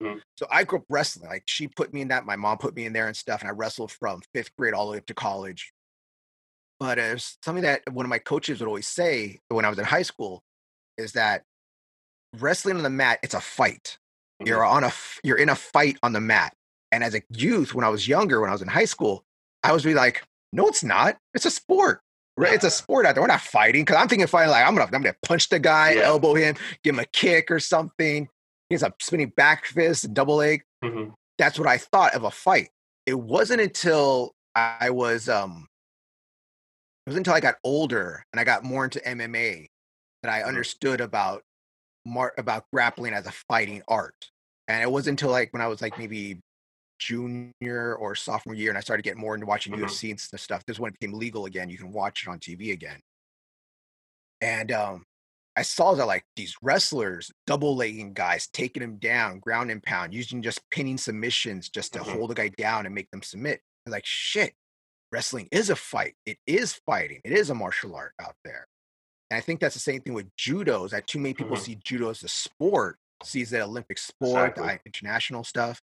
Mm-hmm. So I grew up wrestling. Like she put me in that. My mom put me in there and stuff. And I wrestled from fifth grade all the way up to college. But it's something that one of my coaches would always say when I was in high school is that wrestling on the mat, it's a fight. Mm-hmm. You're on a you're in a fight on the mat. And as a youth, when I was younger, when I was in high school, I was really like, no, it's not. It's a sport. It's a sport out there. We're not fighting because I'm thinking fighting like I'm gonna I'm gonna punch the guy, yeah. elbow him, give him a kick or something. He's a spinning back fist, double leg. Mm-hmm. That's what I thought of a fight. It wasn't until I was um it wasn't until I got older and I got more into MMA that I mm-hmm. understood about mar- about grappling as a fighting art. And it wasn't until like when I was like maybe junior or sophomore year and I started getting more into watching mm-hmm. UFC and stuff. This is when it became legal again. You can watch it on TV again. And um, I saw that like these wrestlers, double legging guys, taking him down, ground and pound, using just pinning submissions just to mm-hmm. hold the guy down and make them submit. Like, shit, wrestling is a fight. It is fighting. It is a martial art out there. And I think that's the same thing with judo. Is that too many people mm-hmm. see judo as a sport, sees the Olympic sport, exactly. the international stuff,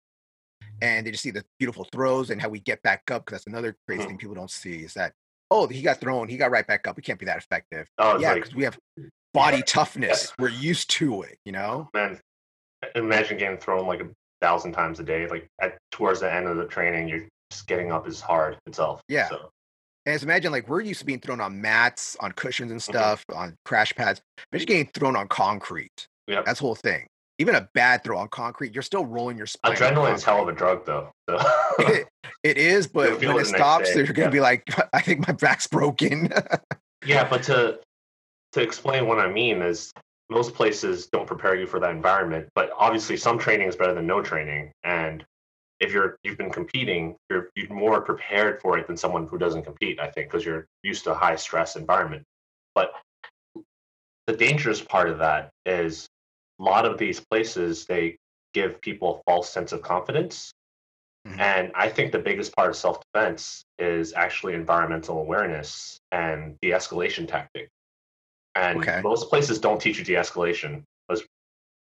and they just see the beautiful throws and how we get back up. Because that's another crazy mm-hmm. thing people don't see is that oh he got thrown, he got right back up. We can't be that effective. Oh, yeah, because like, we have body toughness. We're used to it. You know. Man, imagine getting thrown like a thousand times a day. Like at towards the end of the training, you're just getting up is hard itself. Yeah. So. And just imagine like we're used to being thrown on mats, on cushions and mm-hmm. stuff, mm-hmm. on crash pads. Imagine getting thrown on concrete. Yeah. That's the whole thing. Even a bad throw on concrete, you're still rolling your spine. Adrenaline's hell of a drug though. So. it, it is, but when it stops, you're gonna yeah. be like, I think my back's broken. yeah, but to to explain what I mean is most places don't prepare you for that environment, but obviously some training is better than no training. And if you're you've been competing, you're you're more prepared for it than someone who doesn't compete. I think because you're used to a high stress environment. But the dangerous part of that is lot of these places they give people a false sense of confidence. Mm-hmm. And I think the biggest part of self defense is actually environmental awareness and de escalation tactic. And okay. most places don't teach you de escalation. Let's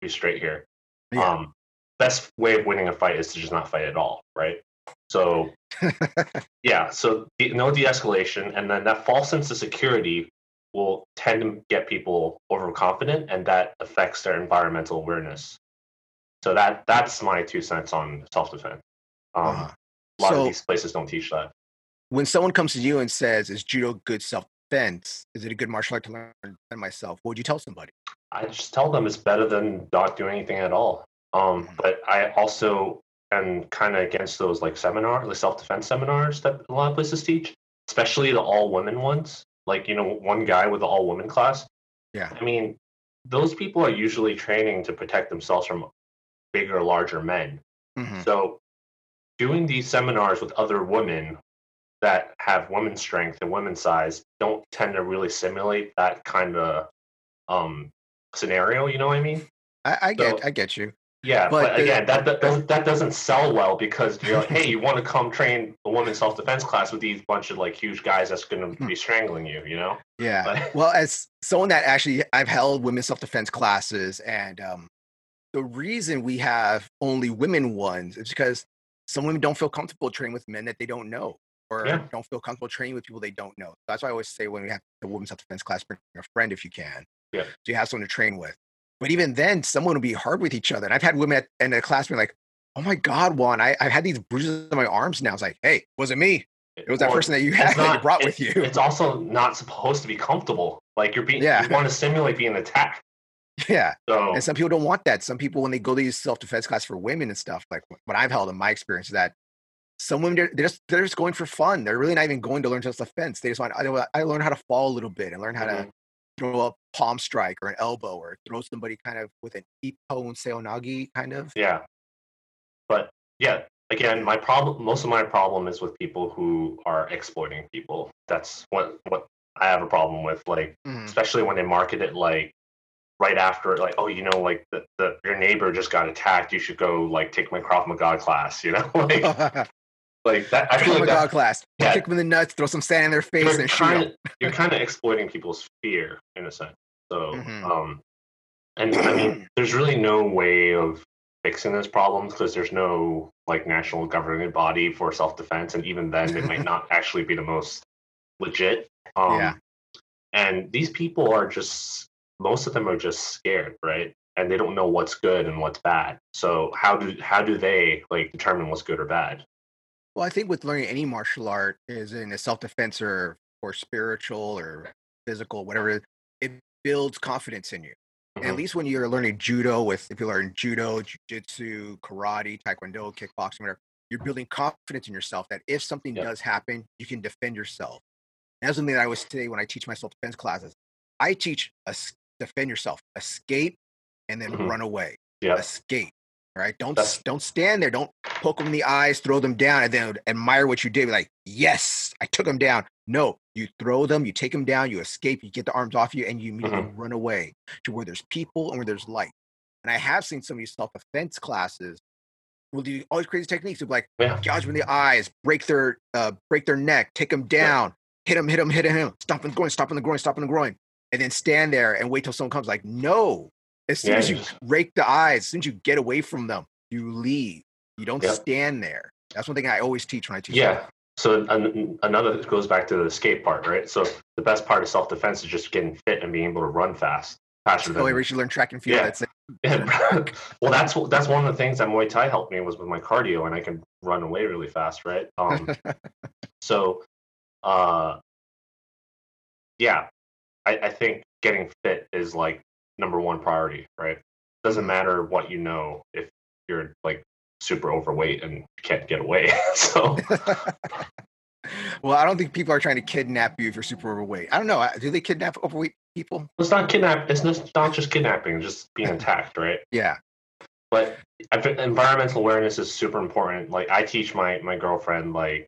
be straight here. Yeah. Um, best way of winning a fight is to just not fight at all, right? So, yeah, so no de escalation. And then that false sense of security will tend to get people overconfident, and that affects their environmental awareness. So, that that's my two cents on self defense. Um, uh, a lot so, of these places don't teach that. When someone comes to you and says, Is judo good self defense? Is it a good martial art to learn myself? What would you tell somebody? I just tell them it's better than not doing anything at all. Um, mm-hmm. but I also am kind of against those like seminar, the self defense seminars that a lot of places teach, especially the all women ones. Like you know, one guy with the all women class. Yeah. I mean, those people are usually training to protect themselves from bigger, larger men. Mm-hmm. So, doing these seminars with other women that have women's strength and women's size don't tend to really simulate that kind of um, scenario. You know what I mean? I, I so, get, I get you. Yeah, but, but again, that, that doesn't that doesn't sell well because you're like, hey, you want to come train a women's self defense class with these bunch of like huge guys that's going to hmm. be strangling you, you know? Yeah. But, well, as someone that actually I've held women's self defense classes, and um, the reason we have only women ones is because some women don't feel comfortable training with men that they don't know, or yeah. don't feel comfortable training with people they don't know. That's why I always say when we have the women's self defense class, bring a friend if you can. Yeah. So you have someone to train with. But even then, someone will be hard with each other. And I've had women at, in the class be like, oh my God, Juan, I, I've had these bruises on my arms now. It's like, hey, was it me? It was that person that you had not, that you brought with you. It's also not supposed to be comfortable. Like you're being, yeah. you want to simulate being attacked. Yeah. So, and some people don't want that. Some people, when they go to these self defense class for women and stuff, like what I've held in my experience, is that some women they're, they're, just they're just going for fun. They're really not even going to learn self defense. They just want I, I learn how to fall a little bit and learn how mm-hmm. to throw a palm strike or an elbow or throw somebody kind of with an ippon seoinage kind of. Yeah. But yeah, again, my problem, most of my problem is with people who are exploiting people. That's what, what I have a problem with, like, mm-hmm. especially when they market it like right after like oh you know like the, the your neighbor just got attacked you should go like take my Krav Maga class you know like like that I feel like that, class. yeah. Kick them in the nuts, throw some sand in their face, you're and shoot kind them. of you're kind of exploiting people's fear in a sense so Mhm. um and I mean there's really no way of fixing those problems because there's no like national governing body for self-defense and even then it might not actually be the most legit um Yeah. and these people are just most of them are just scared right and they don't know what's good and what's bad so how do how do they like determine what's good or bad Well, I think with learning any martial art is in a self-defense or or spiritual or physical, whatever, it builds confidence in you. And at least when you're learning judo with if you learn judo, jujitsu, karate, taekwondo, kickboxing, whatever, you're building confidence in yourself that if something Yep. does happen, you can defend yourself. And that's something that I always say when I teach my self-defense classes. I teach us defend yourself, escape, and then Mhm. run away. yeah Escape. Right? Don't That's- don't stand there. Don't poke them in the eyes, throw them down, and then admire what you did. Be like, yes, I took them down. No, you throw them, you take them down, you escape, you get the arms off you, and you immediately Mm-hmm. run away to where there's people and where there's light. And I have seen some of these self-defense classes will do all these crazy techniques of like yeah gouge them in the eyes, break their uh, break their neck, take them down, hit them, hit them, hit him, stop in the groin, stop in the groin, stop in the groin, and then stand there and wait till someone comes. Like, no. As soon Yeah, as you rake the eyes, as soon as you get away from them, you leave. You don't Yep. stand there. That's one thing I always teach when I teach. Yeah. So an, another goes back to the escape part, right? So the best part of self defense is just getting fit and being able to run fast, faster Oh, than. we should learn track and field. Yeah. That's it. well, that's that's one of the things that Muay Thai helped me was with my cardio, and I can run away really fast, right? Um, so, uh, yeah, I, I think getting fit is like number one priority, right? Doesn't matter what you know if you're like super overweight and can't get away. so well, I don't think people are trying to kidnap you if you're super overweight. I don't know. Do they kidnap overweight people? it's not kidnap. It's just not just kidnapping. It's just being attacked, right? Yeah. but environmental awareness is super important. Like I teach my my girlfriend like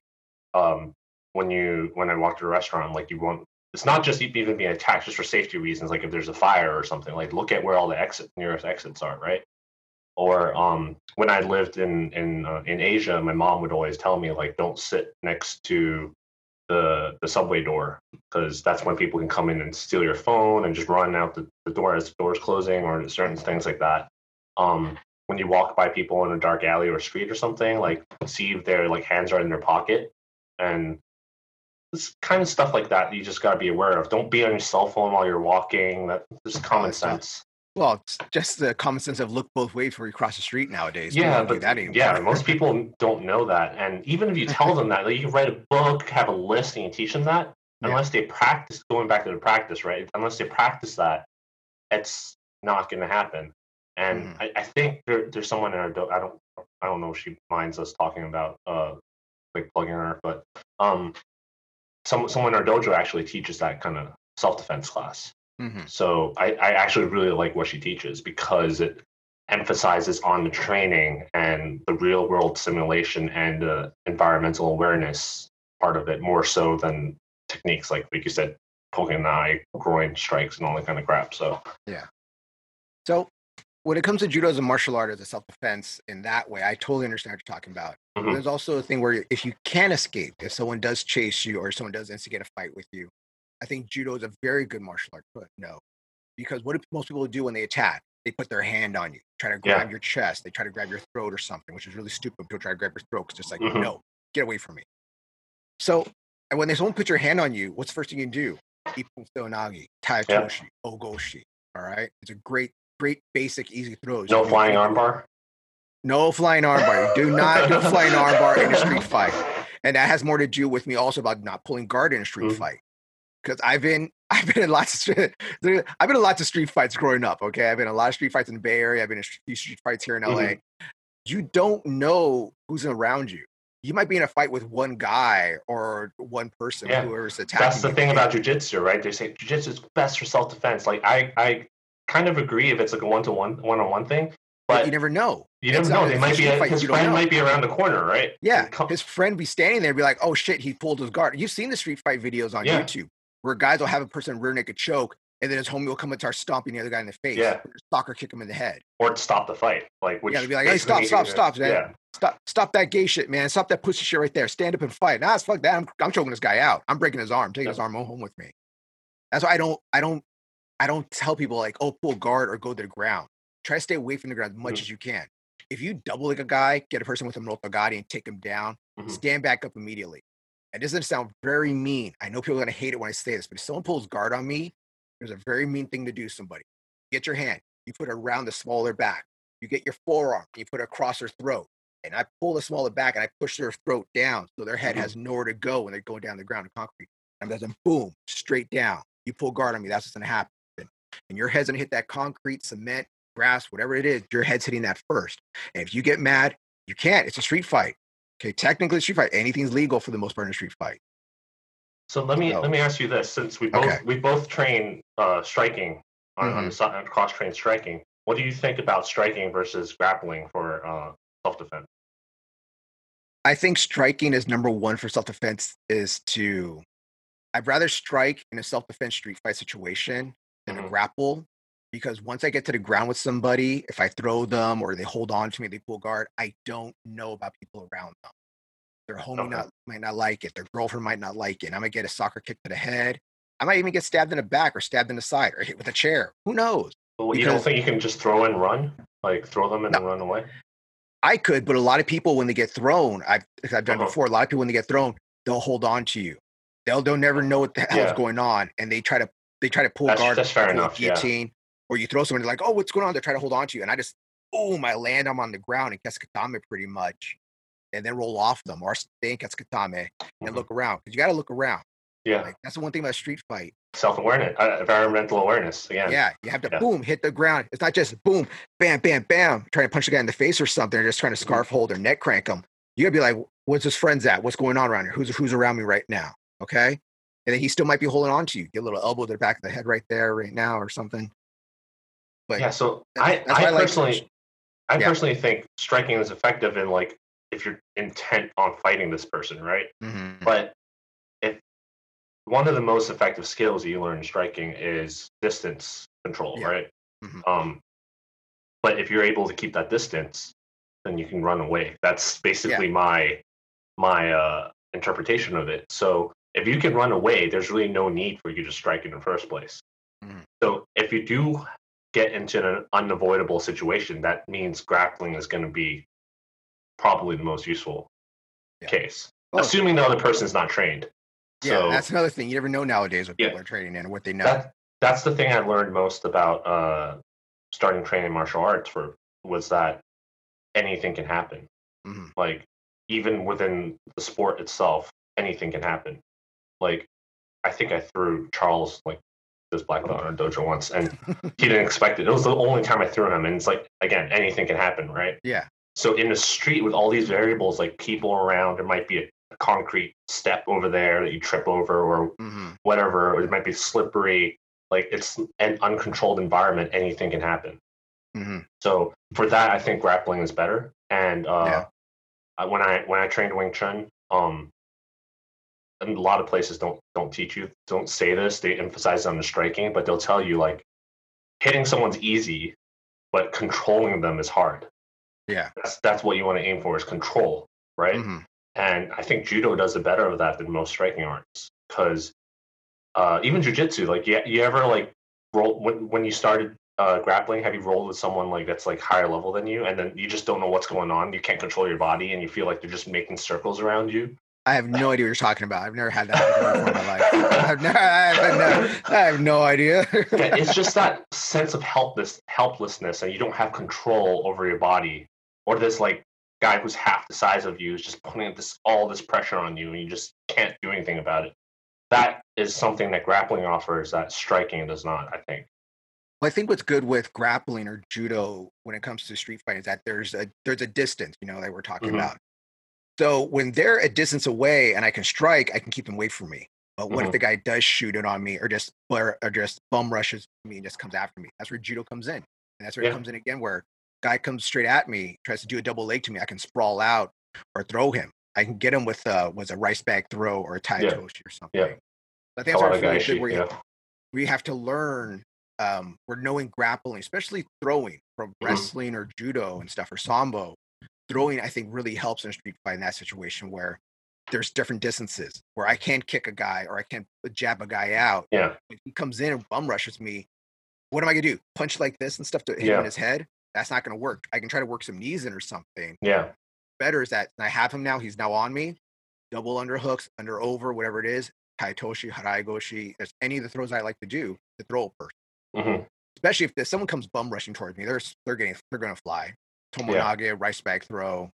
um when you when I walk to a restaurant, like you won't it's not just even being attacked just for safety reasons, like if there's a fire or something, like look at where all the exit nearest exits are, right? Or um when I lived in in uh, in Asia, my mom would always tell me like don't sit next to the the subway door because that's when people can come in and steal your phone and just run out the, the door as the door's closing or certain things like that. Um, when you walk by people in a dark alley or street or something, like see if their like hands are in their pocket and this kind of stuff like that you just got to be aware of. Don't be on your cell phone while you're walking. That just common that's sense. Well, it's just the common sense of look both ways before you cross the street nowadays. Yeah, but that yeah, most people don't know that. And even if you tell them that, like you can write a book, have a list, and you teach them that, Yeah. unless they practice, going back to the practice, right? Unless they practice that, it's not going to happen. And Mhm. I, I think there, there's someone in our, do- I don't, I don't know if she minds us talking about, uh, like plugging her, but um, some someone in our dojo actually teaches that kind of self defense class. Mhm. So I, I actually really like what she teaches because it emphasizes on the training and the real world simulation and uh, environmental awareness part of it more so than techniques like like you said poking an eye groin strikes and all that kind of crap so yeah So when it comes to judo as a martial art as a self-defense in that way, I totally understand what you're talking about. Mhm. There's also a thing where if you can escape, if someone does chase you or someone does instigate a fight with you, I think judo is a very good martial art. But no, because what do most people do when they attack? They put their hand on you, try to Yeah. grab your chest, they try to grab your throat or something, which is really stupid. People try to grab your throat because it's like, Mhm. no, get away from me. So, and when there's someone put your hand on you, what's the first thing you do? Ippon Seoinage, Taitoshi, Ogoshi. All right, it's a great, great, basic, easy throws. no flying armbar no flying armbar. Do not do a flying armbar in a street fight. And that has more to do with me also about not pulling guard in a street Mhm. fight. Because I've been I've been in lots of street, I've been in lots of street fights growing up. Okay, I've been in a lot of street fights in the Bay Area. I've been in a few street fights here in LA. You don't know who's around you. You might be in a fight with one guy or one person, Yeah, whoever's attacking. that's the you. thing about jujitsu right they say jujitsu is best for self-defense like i i kind of agree if it's like a one-to-one one-on-one thing But you never know. you never know they might be fight, his friend know. might be around the corner right Yeah, his friend be standing there and be like, "Oh shit, he pulled his guard." You've seen the street fight videos on Yeah. YouTube where guys will have a person rear naked choke, and then his homie will come and start stomping the other guy in the face. Yeah. Soccer kick him in the head. or stop the fight. Like, which yeah, be like, "Hey, stop, stop, stop, man! Stop, stop that gay shit, man! Stop that pussy shit right there! Stand up and fight! Nah, it's fuck that! I'm, I'm choking this guy out. I'm breaking his arm, taking his arm home with me. That's why I don't, I don't, I don't tell people like, oh, pull guard or go to the ground. Try to stay away from the ground as much Mhm. as you can. If you double like a guy, get a person with a Notogari and take him down, Mhm. stand back up immediately. And this doesn't sound very mean. I know people are gonna hate it when I say this, but if someone pulls guard on me, there's a very mean thing to do somebody. Get your hand, you put it around the smaller back. You get your forearm, you put it across their throat. And I pull the smaller back and I push their throat down so their head Mhm. has nowhere to go when they're going down the ground in concrete. And a boom, straight down. You pull guard on me, that's what's gonna happen. And your head's gonna hit that concrete, cement, grass, whatever it is, your head's hitting that first. And if you get mad, you can't. It's a street fight. Okay, technically street fight. Anything's legal for the most part in a street fight. So let me So- let me ask you this: since we both Okay. we both train uh, striking on, on the si- cross train striking, what do you think about striking versus grappling for uh, self defense? I think striking is number one for self defense is to I'd rather strike in a self defense street fight situation than a Mhm. grapple because once I get to the ground with somebody, if I throw them or they hold on to me, they pull guard, I don't know about people around them. Their homie Okay. not, might not like it, their girlfriend might not like it. I might get a soccer kick to the head. I might even get stabbed in the back or stabbed in the side or hit with a chair. Who knows? Well, you don't think you can just throw and run, like throw them and then run away? I could, but a lot of people when they get thrown, I've as I've done Uh-huh. before. A lot of people when they get thrown, they'll hold on to you. They'll they'll never know what the hell's Yeah. going on, and they try to they try to pull That's- guard, that's fair enough, yeah. guillotine, or you throw someone they're like, oh, what's going on? They're trying to hold on to you, and I just boom, I land them on the ground and kesagatame pretty much, and then roll off them or stay in kesagatame and Mhm. look around because you got to look around. Yeah, Like that's the one thing about street fight. self awareness, uh, environmental awareness. Again, Yeah, you have to Yeah. boom, hit the ground. It's not just boom, bam, bam, bam, trying to punch the guy in the face or something, or just trying to Mhm. scarf hold or neck crank him. You gotta be like, what's his friends at? What's going on around here? Who's who's around me right now? Okay. And then he still might be holding on to you. Get a little elbow to the back of the head right there, right now, or something. But yeah. So that- I, that's I I like personally, I Yeah. personally think striking is effective in like if you're intent on fighting this person, right? Mhm. But if one of the most effective skills you learn in striking is distance control, Yeah. right? Mhm. Um, but if you're able to keep that distance, then you can run away. That's basically my my uh, interpretation of it. So if you can run away, there's really no need for you to strike in the first place. Mhm. So if you do get into an unavoidable situation, that means grappling is going to be probably the most useful Yeah. case, Well, assuming the other person's not trained. yeah, so that's another thing. You never know nowadays what Yeah. people are training in and what they know. that that's the thing I learned most about uh, starting training martial arts for was that anything can happen. Mhm. Like even within the sport itself, anything can happen. Like I think I threw Charles like this black belt in our dojo once, and he didn't expect it. It was the only time I threw him, and it's like again, anything can happen, right? yeah. So in the street with all these variables, like people around, there might be a, a concrete step over there that you trip over, or hmm whatever, or it might be slippery. Like it's an uncontrolled environment, anything can happen. hmm So for that, I think grappling is better. And uh, Yeah. I- when I when I trained Wing Chun, um, a lot of places don't don't teach you, don't say this. They emphasize on the striking, but they'll tell you like hitting someone's easy, but controlling them is hard. Yeah. That's that's what you want to aim for is control, right? hmm And I think judo does a better of that than most striking arts because uh, even jujitsu, like you, you ever like roll when when you started uh, grappling, have you rolled with someone like that's like higher level than you, and then you just don't know what's going on, you can't control your body, and you feel like they're just making circles around you. I have no idea what you're talking about. I've never had that before in my life. I've never, I have no, I have no idea. Yeah, it's just that sense of helpless helplessness, and you don't have control over your body, or this like guy who's half the size of you is just putting this all this pressure on you, and you just can't do anything about it. That is something that grappling offers that striking does not. I think. Well, I think what's good with grappling or judo when it comes to street fighting is that there's a there's a distance, you know, that we're talking Mhm. about. So when they're a distance away and I can strike, I can keep them away from me. But what if Mhm. the guy does shoot it on me or just or, or just bum rushes me and just comes after me? That's where judo comes in. And that's where Yeah. it comes in again, where guy comes straight at me, tries to do a double leg to me, I can sprawl out or throw him. I can get him with uh was a rice bag throw or a tai Yeah. toshi or something. I think that's lot where really guys good where you Yeah. we have to learn. Um, we're knowing grappling, especially throwing from mm-hmm. wrestling or judo and stuff or sambo. Throwing, I think, really helps in a street fight in that situation where there's different distances where I can't kick a guy or I can't jab a guy out. Yeah. If he comes in and bum rushes me, what am I gonna do? Punch like this and stuff to hit yeah. him in his head? That's not gonna work. I can try to work some knees in or something. Yeah. Better is that I have him now. He's now on me. Double underhooks, under over, whatever it is. Kaitoshi, Haraigoshi. There's any of the throws I like to do to throw a person. Mm-hmm. Especially if someone comes bum rushing towards me, they're they're getting they're gonna fly. Tomoe-nage, yeah. rice bag throw.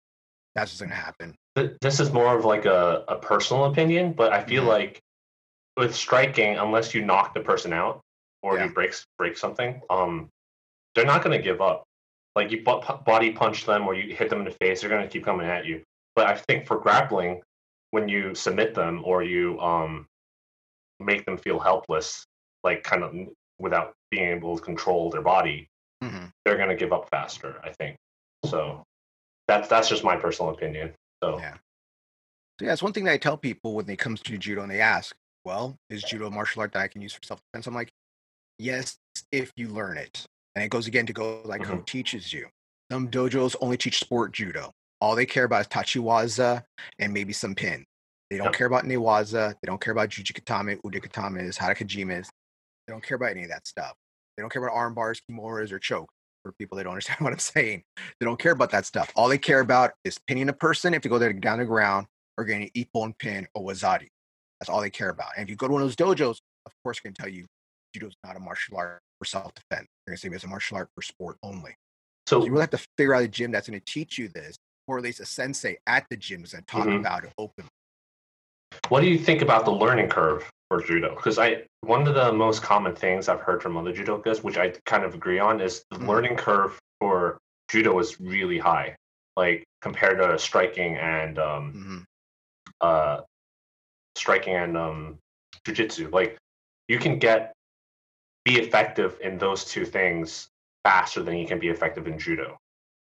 That's what's gonna happen. This is more of like a, a personal opinion, but I feel mm-hmm. like with striking, unless you knock the person out or yeah. you break break something, um, they're not gonna give up. Like you body punch them or you hit them in the face, they're gonna keep coming at you. But I think for grappling, when you submit them or you um make them feel helpless, like kind of without being able to control their body, mm-hmm. they're gonna give up faster. I think so. That's that's just my personal opinion. So yeah, so yeah, it's one thing that I tell people when they comes to judo and they ask, "Well, is judo a martial art that I can use for self defense?" I'm like, "Yes, if you learn it." And it goes again to go like mm-hmm. who teaches you. Some dojos only teach sport judo. All they care about is tachiwaza and maybe some pin. They don't yep. care about newaza. They don't care about jujikatame, udegatames, hadakajimes. They don't care about any of that stuff. They don't care about arm bars, kimuras, or choke for people that don't understand what I'm saying. They don't care about that stuff. All they care about is pinning a person if they go there down the ground or getting an ippon pin or wazari. That's all they care about. And if you go to one of those dojos, of course, they can tell you judo is not a martial art for self defense. They're going to say it's a martial art for sport only. So, so you really have to figure out a gym that's going to teach you this, or at least a sensei at the gyms that talk mm-hmm. about it openly. What do you think about the learning curve for judo? Because I one of the most common things I've heard from other judokas, which I kind of agree on, is the mm-hmm. learning curve for judo is really high, like compared to striking and um, mm-hmm. uh, striking and um, jujitsu. Like you can get be effective in those two things faster than you can be effective in judo.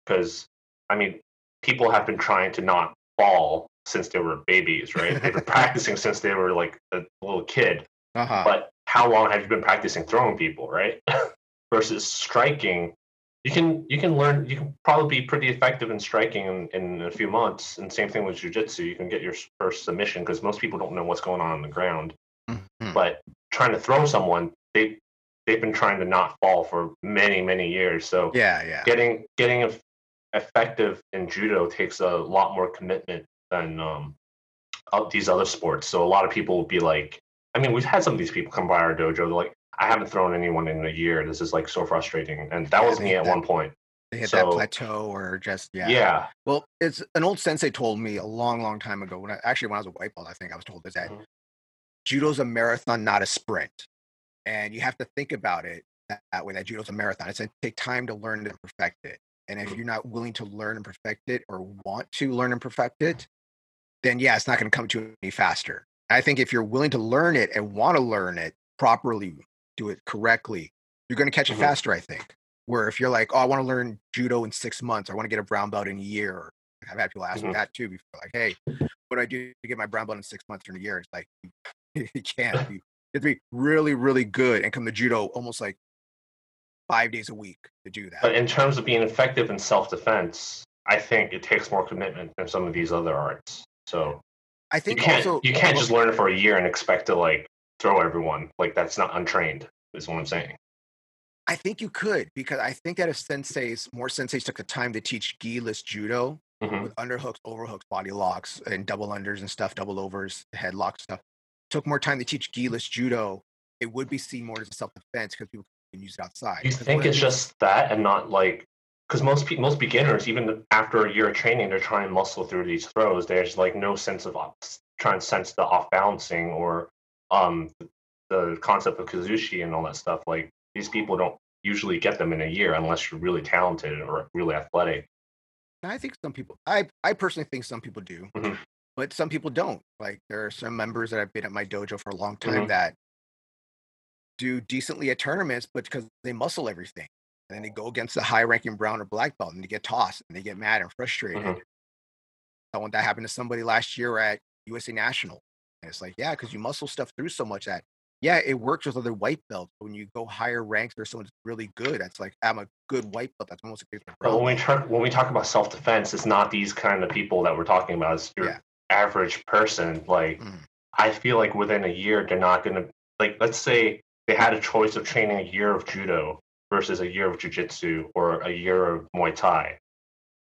Because I mean, people have been trying to not fall since they were babies, right? They've been practicing since they were like a little kid. Uh-huh. But how long have you been practicing throwing people, right? Versus striking, you can you can learn you can probably be pretty effective in striking in, in a few months. And same thing with jujitsu, you can get your first submission because most people don't know what's going on on the ground. Mm-hmm. But trying to throw someone, they they've been trying to not fall for many many years. So yeah, yeah, getting getting effective in judo takes a lot more commitment than um, these other sports. So a lot of people will be like, I mean, we've had some of these people come by our dojo. They're like, I haven't thrown anyone in a year. This is like so frustrating. And that yeah, was me at that, one point. They hit so, that plateau or just yeah. Yeah. Well, it's an old sensei told me a long, long time ago. When I actually when I was a white belt, I think I was told this that mm-hmm. judo's a marathon, not a sprint. And you have to think about it that, that way. That judo's a marathon. It's going to take time to learn to perfect it. And if mm-hmm. you're not willing to learn and perfect it, or want to learn and perfect it, then yeah, it's not going to come to you any faster. I think if you're willing to learn it and want to learn it properly, do it correctly, you're going to catch it mm-hmm. faster, I think. Where if you're like, oh, I want to learn judo in six months, I want to get a brown belt in a year. I've had people ask mm-hmm. me that too before, like, hey, what do I do to get my brown belt in six months or in a year? It's like, you can't. You have to be really, really good and come to judo almost like five days a week to do that. But in terms of being effective in self defense, I think it takes more commitment than some of these other arts. So I think you can't also, you can't just learn it for a year and expect to like throw everyone. Like that's not untrained. Is what I'm saying. I think you could because I think that if senseis, more senseis took the time to teach gi-less judo mm-hmm. with underhooks, overhooks, body locks, and double unders and stuff, double overs, headlock stuff, took more time to teach gi-less judo, it would be seen more as a self defense because people can use it outside. You think it's just that and not like because most pe- most beginners, even after a year of training, they're trying to muscle through these throws. There's like no sense of off, trying to sense the off balancing or um, the concept of kazushi and all that stuff. Like these people don't usually get them in a year unless you're really talented or really athletic. I think some people, I I personally think some people do, mm-hmm. but some people don't. Like there are some members that I've been at my dojo for a long time mm-hmm. that do decently at tournaments, but because they muscle everything and then they go against the high ranking brown or black belt and they get tossed and they get mad and frustrated. Mm-hmm. I want that happened to somebody last year at USA National. And it's like, yeah, because you muscle stuff through so much that yeah, it works with other white belts. But when you go higher ranks, there's someone that's really good. That's like I'm a good white belt. That's almost a But when we talk when we talk about self defense, it's not these kind of people that we're talking about. It's your yeah. average person. Like mm. I feel like within a year, they're not gonna like. Let's say they had a choice of training a year of judo versus a year of jiu-jitsu or a year of muay thai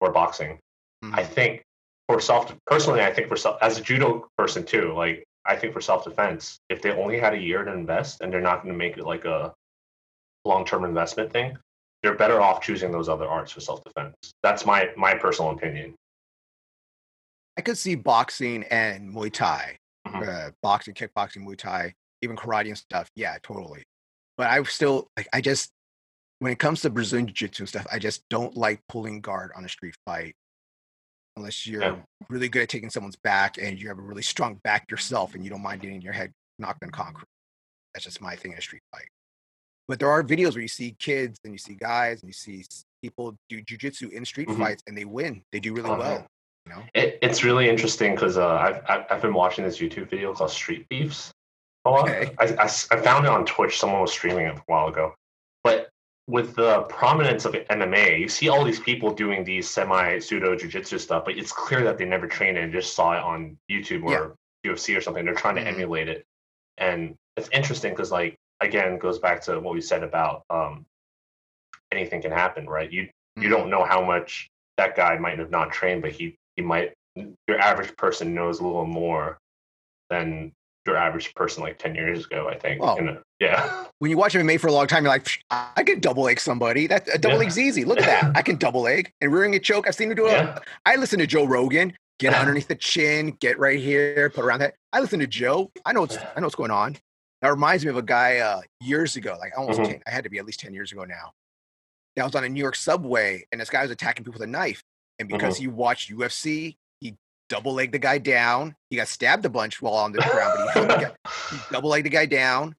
or boxing. Mm-hmm. i think for self personally i think for self as a judo person too like i think for self-defense if they only had a year to invest and they're not going to make it like a long-term investment thing they're better off choosing those other arts for self-defense. That's my my personal opinion. I could see boxing and muay thai mm-hmm. uh, boxing kickboxing muay thai even karate and stuff. Yeah totally. But i still like i just when it comes to Brazilian Jiu Jitsu and stuff, I just don't like pulling guard on a street fight unless you're yeah. really good at taking someone's back and you have a really strong back yourself and you don't mind getting your head knocked on concrete. That's just my thing in a street fight. But there are videos where you see kids and you see guys and you see people do jujitsu in street mm-hmm. fights and they win. They do really oh, well. You know? It, it's really interesting because uh, I've, I've been watching this YouTube video called Street Beefs. Okay. I, I, I found it on Twitch. Someone was streaming it a while ago. But with the prominence of MMA, you see all these people doing these semi pseudo jujitsu stuff, but it's clear that they never trained and just saw it on YouTube or yeah. UFC or something. They're trying to mm-hmm. emulate it, and it's interesting because, like, again, goes back to what we said about um, anything can happen, right? You mm-hmm. you don't know how much that guy might have not trained, but he he might. Your average person knows a little more than your average person like 10 years ago, I think. Well, a, yeah. When you watch MMA for a long time, you're like, I can double leg somebody. That a double yeah. leg's easy. Look at that. I can double leg and rear naked choke. I've seen him do it. Yeah. I listen to Joe Rogan. Get underneath the chin, get right here, put around that. I listen to Joe. I know what's I know what's going on. That reminds me of a guy uh, years ago, like almost mm-hmm. 10, I had to be at least 10 years ago now. That was on a New York subway and this guy was attacking people with a knife. And because mm-hmm. he watched UFC, double legged the guy down. He got stabbed a bunch while on the ground, but he, held the guy, he double legged the guy down,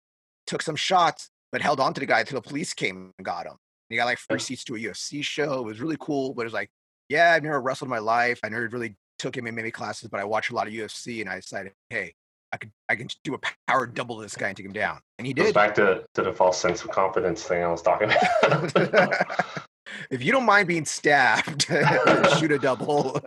took some shots, but held on to the guy until the police came and got him. he got like free seats to a UFC show. It was really cool, but it was like, yeah, I've never wrestled in my life. I never really took MMA classes, but I watch a lot of UFC, and I decided, hey, I could I can do a power double to this guy and take him down, and he did. Goes back to, to the false sense of confidence thing I was talking about. if you don't mind being stabbed, shoot a double.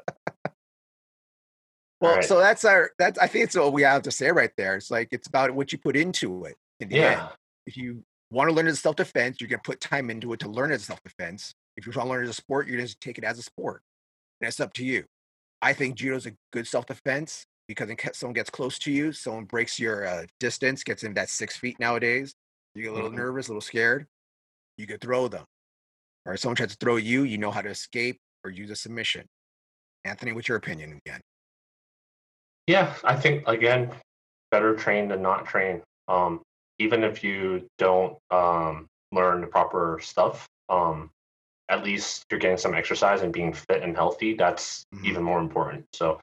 Well, right. so that's our that's I think it's all we have to say right there. It's like it's about what you put into it in the yeah. end. If you want to learn as self defense, you're gonna put time into it to learn as self defense. If you want to learn as a sport, you're gonna take it as a sport. And it's up to you. I think judo is a good self defense because in case someone gets close to you, someone breaks your uh, distance, gets in that six feet nowadays. You get a little mm-hmm. nervous, a little scared. You could throw them, or if someone tries to throw you, you know how to escape or use a submission. Anthony, what's your opinion again? Yeah, I think again, better trained than not trained. Um, even if you don't um, learn the proper stuff, um, at least you're getting some exercise and being fit and healthy. That's mm-hmm. even more important. So,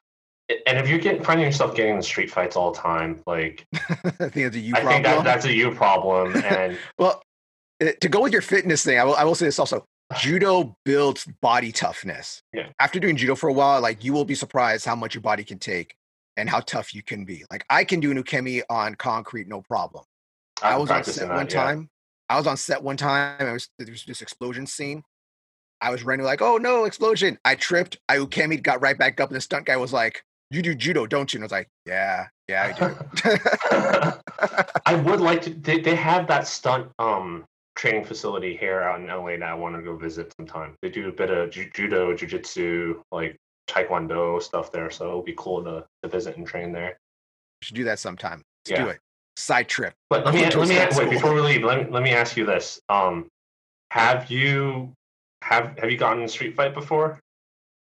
and if you're getting finding yourself getting in street fights all the time, like I think it's a you I problem. think that, that's a you problem. And well, eh, to go with your fitness thing, I will, I will say this also. Judo builds body toughness. Yeah. After doing judo for a while, like you will be surprised how much your body can take and how tough you can be. Like I can do an ukemi on concrete, no problem. I, I was on set that, one time. I was on set one time. It was there was this explosion scene. I was running like, oh no, explosion! I tripped. I ukemi got right back up, and the stunt guy was like, "You do judo, don't you?" And I was like, "Yeah, yeah, I do." I would like to. They, they have that stunt um training facility here out in LA that I want to go visit sometime. They do a bit of ju- judo, jujitsu, like taekwondo stuff there, so it'll be cool to, to visit and train there. We should do that sometime. Let's yeah. do it. Side trip. But let me let me ask, wait before we leave. Let me let me ask you this. Um, have you have have you gotten in a street fight before?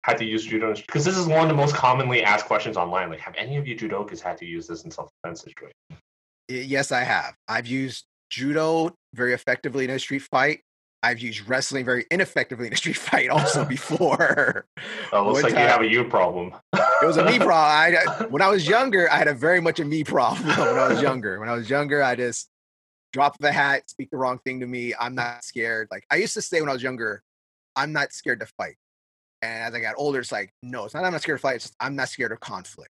Had to use judo because this is one of the most commonly asked questions online. Like, have any of you judokas had to use this in self defense situation? Yes, I have. I've used judo very effectively in a street fight. I've used wrestling very ineffectively in a street fight also before. oh, looks like time, you have a you problem. it was a me problem. I, when I was younger, I had a very much a me problem when I was younger. When I was younger, I just drop the hat, speak the wrong thing to me. I'm not scared. Like I used to say when I was younger, I'm not scared to fight. And as I got older, it's like, no, it's not I'm not scared to fight. It's just, I'm not scared of conflict.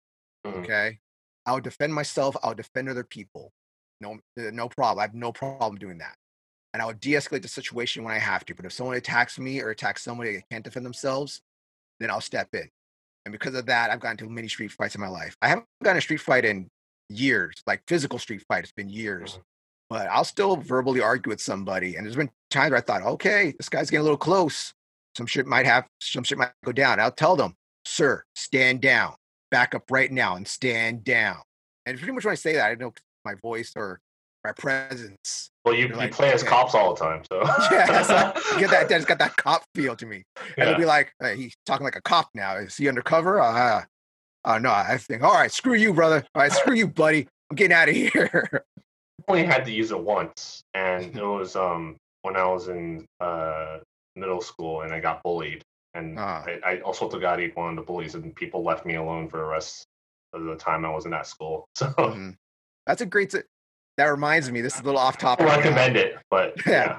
Mm-hmm. Okay. I'll defend myself. I'll defend other people. No, uh, no problem. I have no problem doing that. And I would de-escalate the situation when I have to. But if someone attacks me or attacks somebody that can't defend themselves, then I'll step in. And because of that, I've gotten into many street fights in my life. I haven't gotten a street fight in years, like physical street fight. It's been years. Mm-hmm. But I'll still verbally argue with somebody. And there's been times where I thought, okay, this guy's getting a little close. Some shit might have, some shit might go down. I'll tell them, sir, stand down. Back up right now and stand down. And pretty much when I say that, I know my voice or my presence. Well, you, you like, play as okay. cops all the time, so yeah, so get that. It's got that cop feel to me, and yeah. it'll be like hey, he's talking like a cop now. Is he undercover? Uh, uh, no, I think all right. Screw you, brother. All right, screw you, buddy. I'm getting out of here. I only had to use it once, and it was um when I was in uh middle school, and I got bullied, and uh. I, I also got one of the bullies, and people left me alone for the rest of the time I wasn't at school. So. Mm-hmm. That's a great that reminds me. This is a little off topic. I recommend it, but yeah. yeah.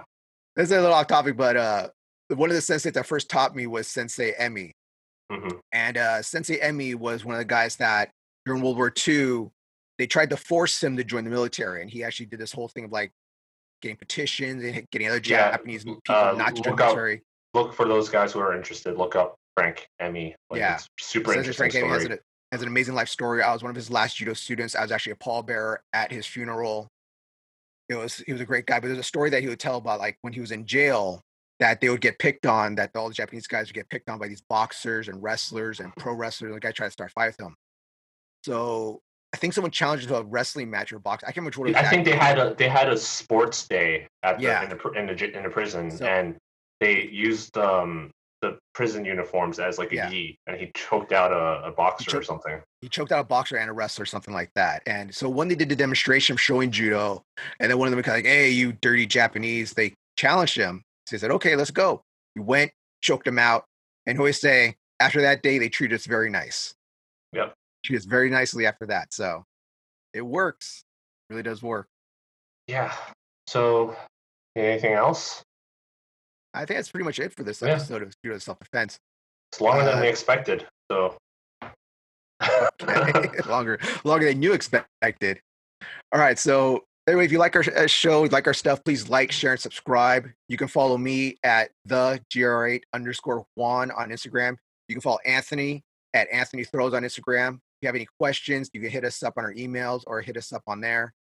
This is a little off topic, but uh, one of the sensei that first taught me was Sensei Emi. Mm-hmm. And uh, Sensei Emi was one of the guys that during World War II, they tried to force him to join the military. And he actually did this whole thing of like getting petitions and getting other yeah. Japanese people uh, not to join the military. Look for those guys who are interested. Look up Frank Emi. Like, yeah. super Sensei interesting Frank story. Has an amazing life story. I was one of his last judo students. I was actually a pallbearer at his funeral. It was he was a great guy, but there's a story that he would tell about like when he was in jail that they would get picked on, that all the Japanese guys would get picked on by these boxers and wrestlers and pro wrestlers. The guy tried to start a fight with them. So I think someone challenged him to a wrestling match or box. I can't remember what it. I think they had a they had a sports day at the, yeah. in the in the in the prison, so, and they used um the prison uniforms as like a yeah. gi, and he choked out a, a boxer choked, or something. He choked out a boxer and a wrestler, something like that. And so when they did the demonstration showing judo, and then one of them was like, "Hey, you dirty Japanese!" They challenged him. So he said, "Okay, let's go." We went, choked him out, and who is say after that day they treated us very nice. Yep, treated us very nicely after that. So it works. It really does work. Yeah. So anything else? I think that's pretty much it for this episode yeah. of Judo Self Defense. It's longer uh, than we expected. So okay. longer, longer than you expected. All right. So anyway, if you like our uh, show, like our stuff, please like, share, and subscribe. You can follow me at the gr8 underscore Juan on Instagram. You can follow Anthony at Anthony Throws on Instagram. If you have any questions, you can hit us up on our emails or hit us up on there.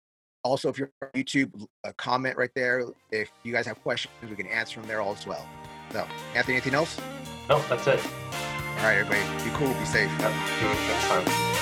Also, if you're on YouTube, a comment right there. If you guys have questions, we can answer them there as well. So, Anthony, anything else? No, that's it. All right, everybody. Be cool. Be safe. Yep. See you next time.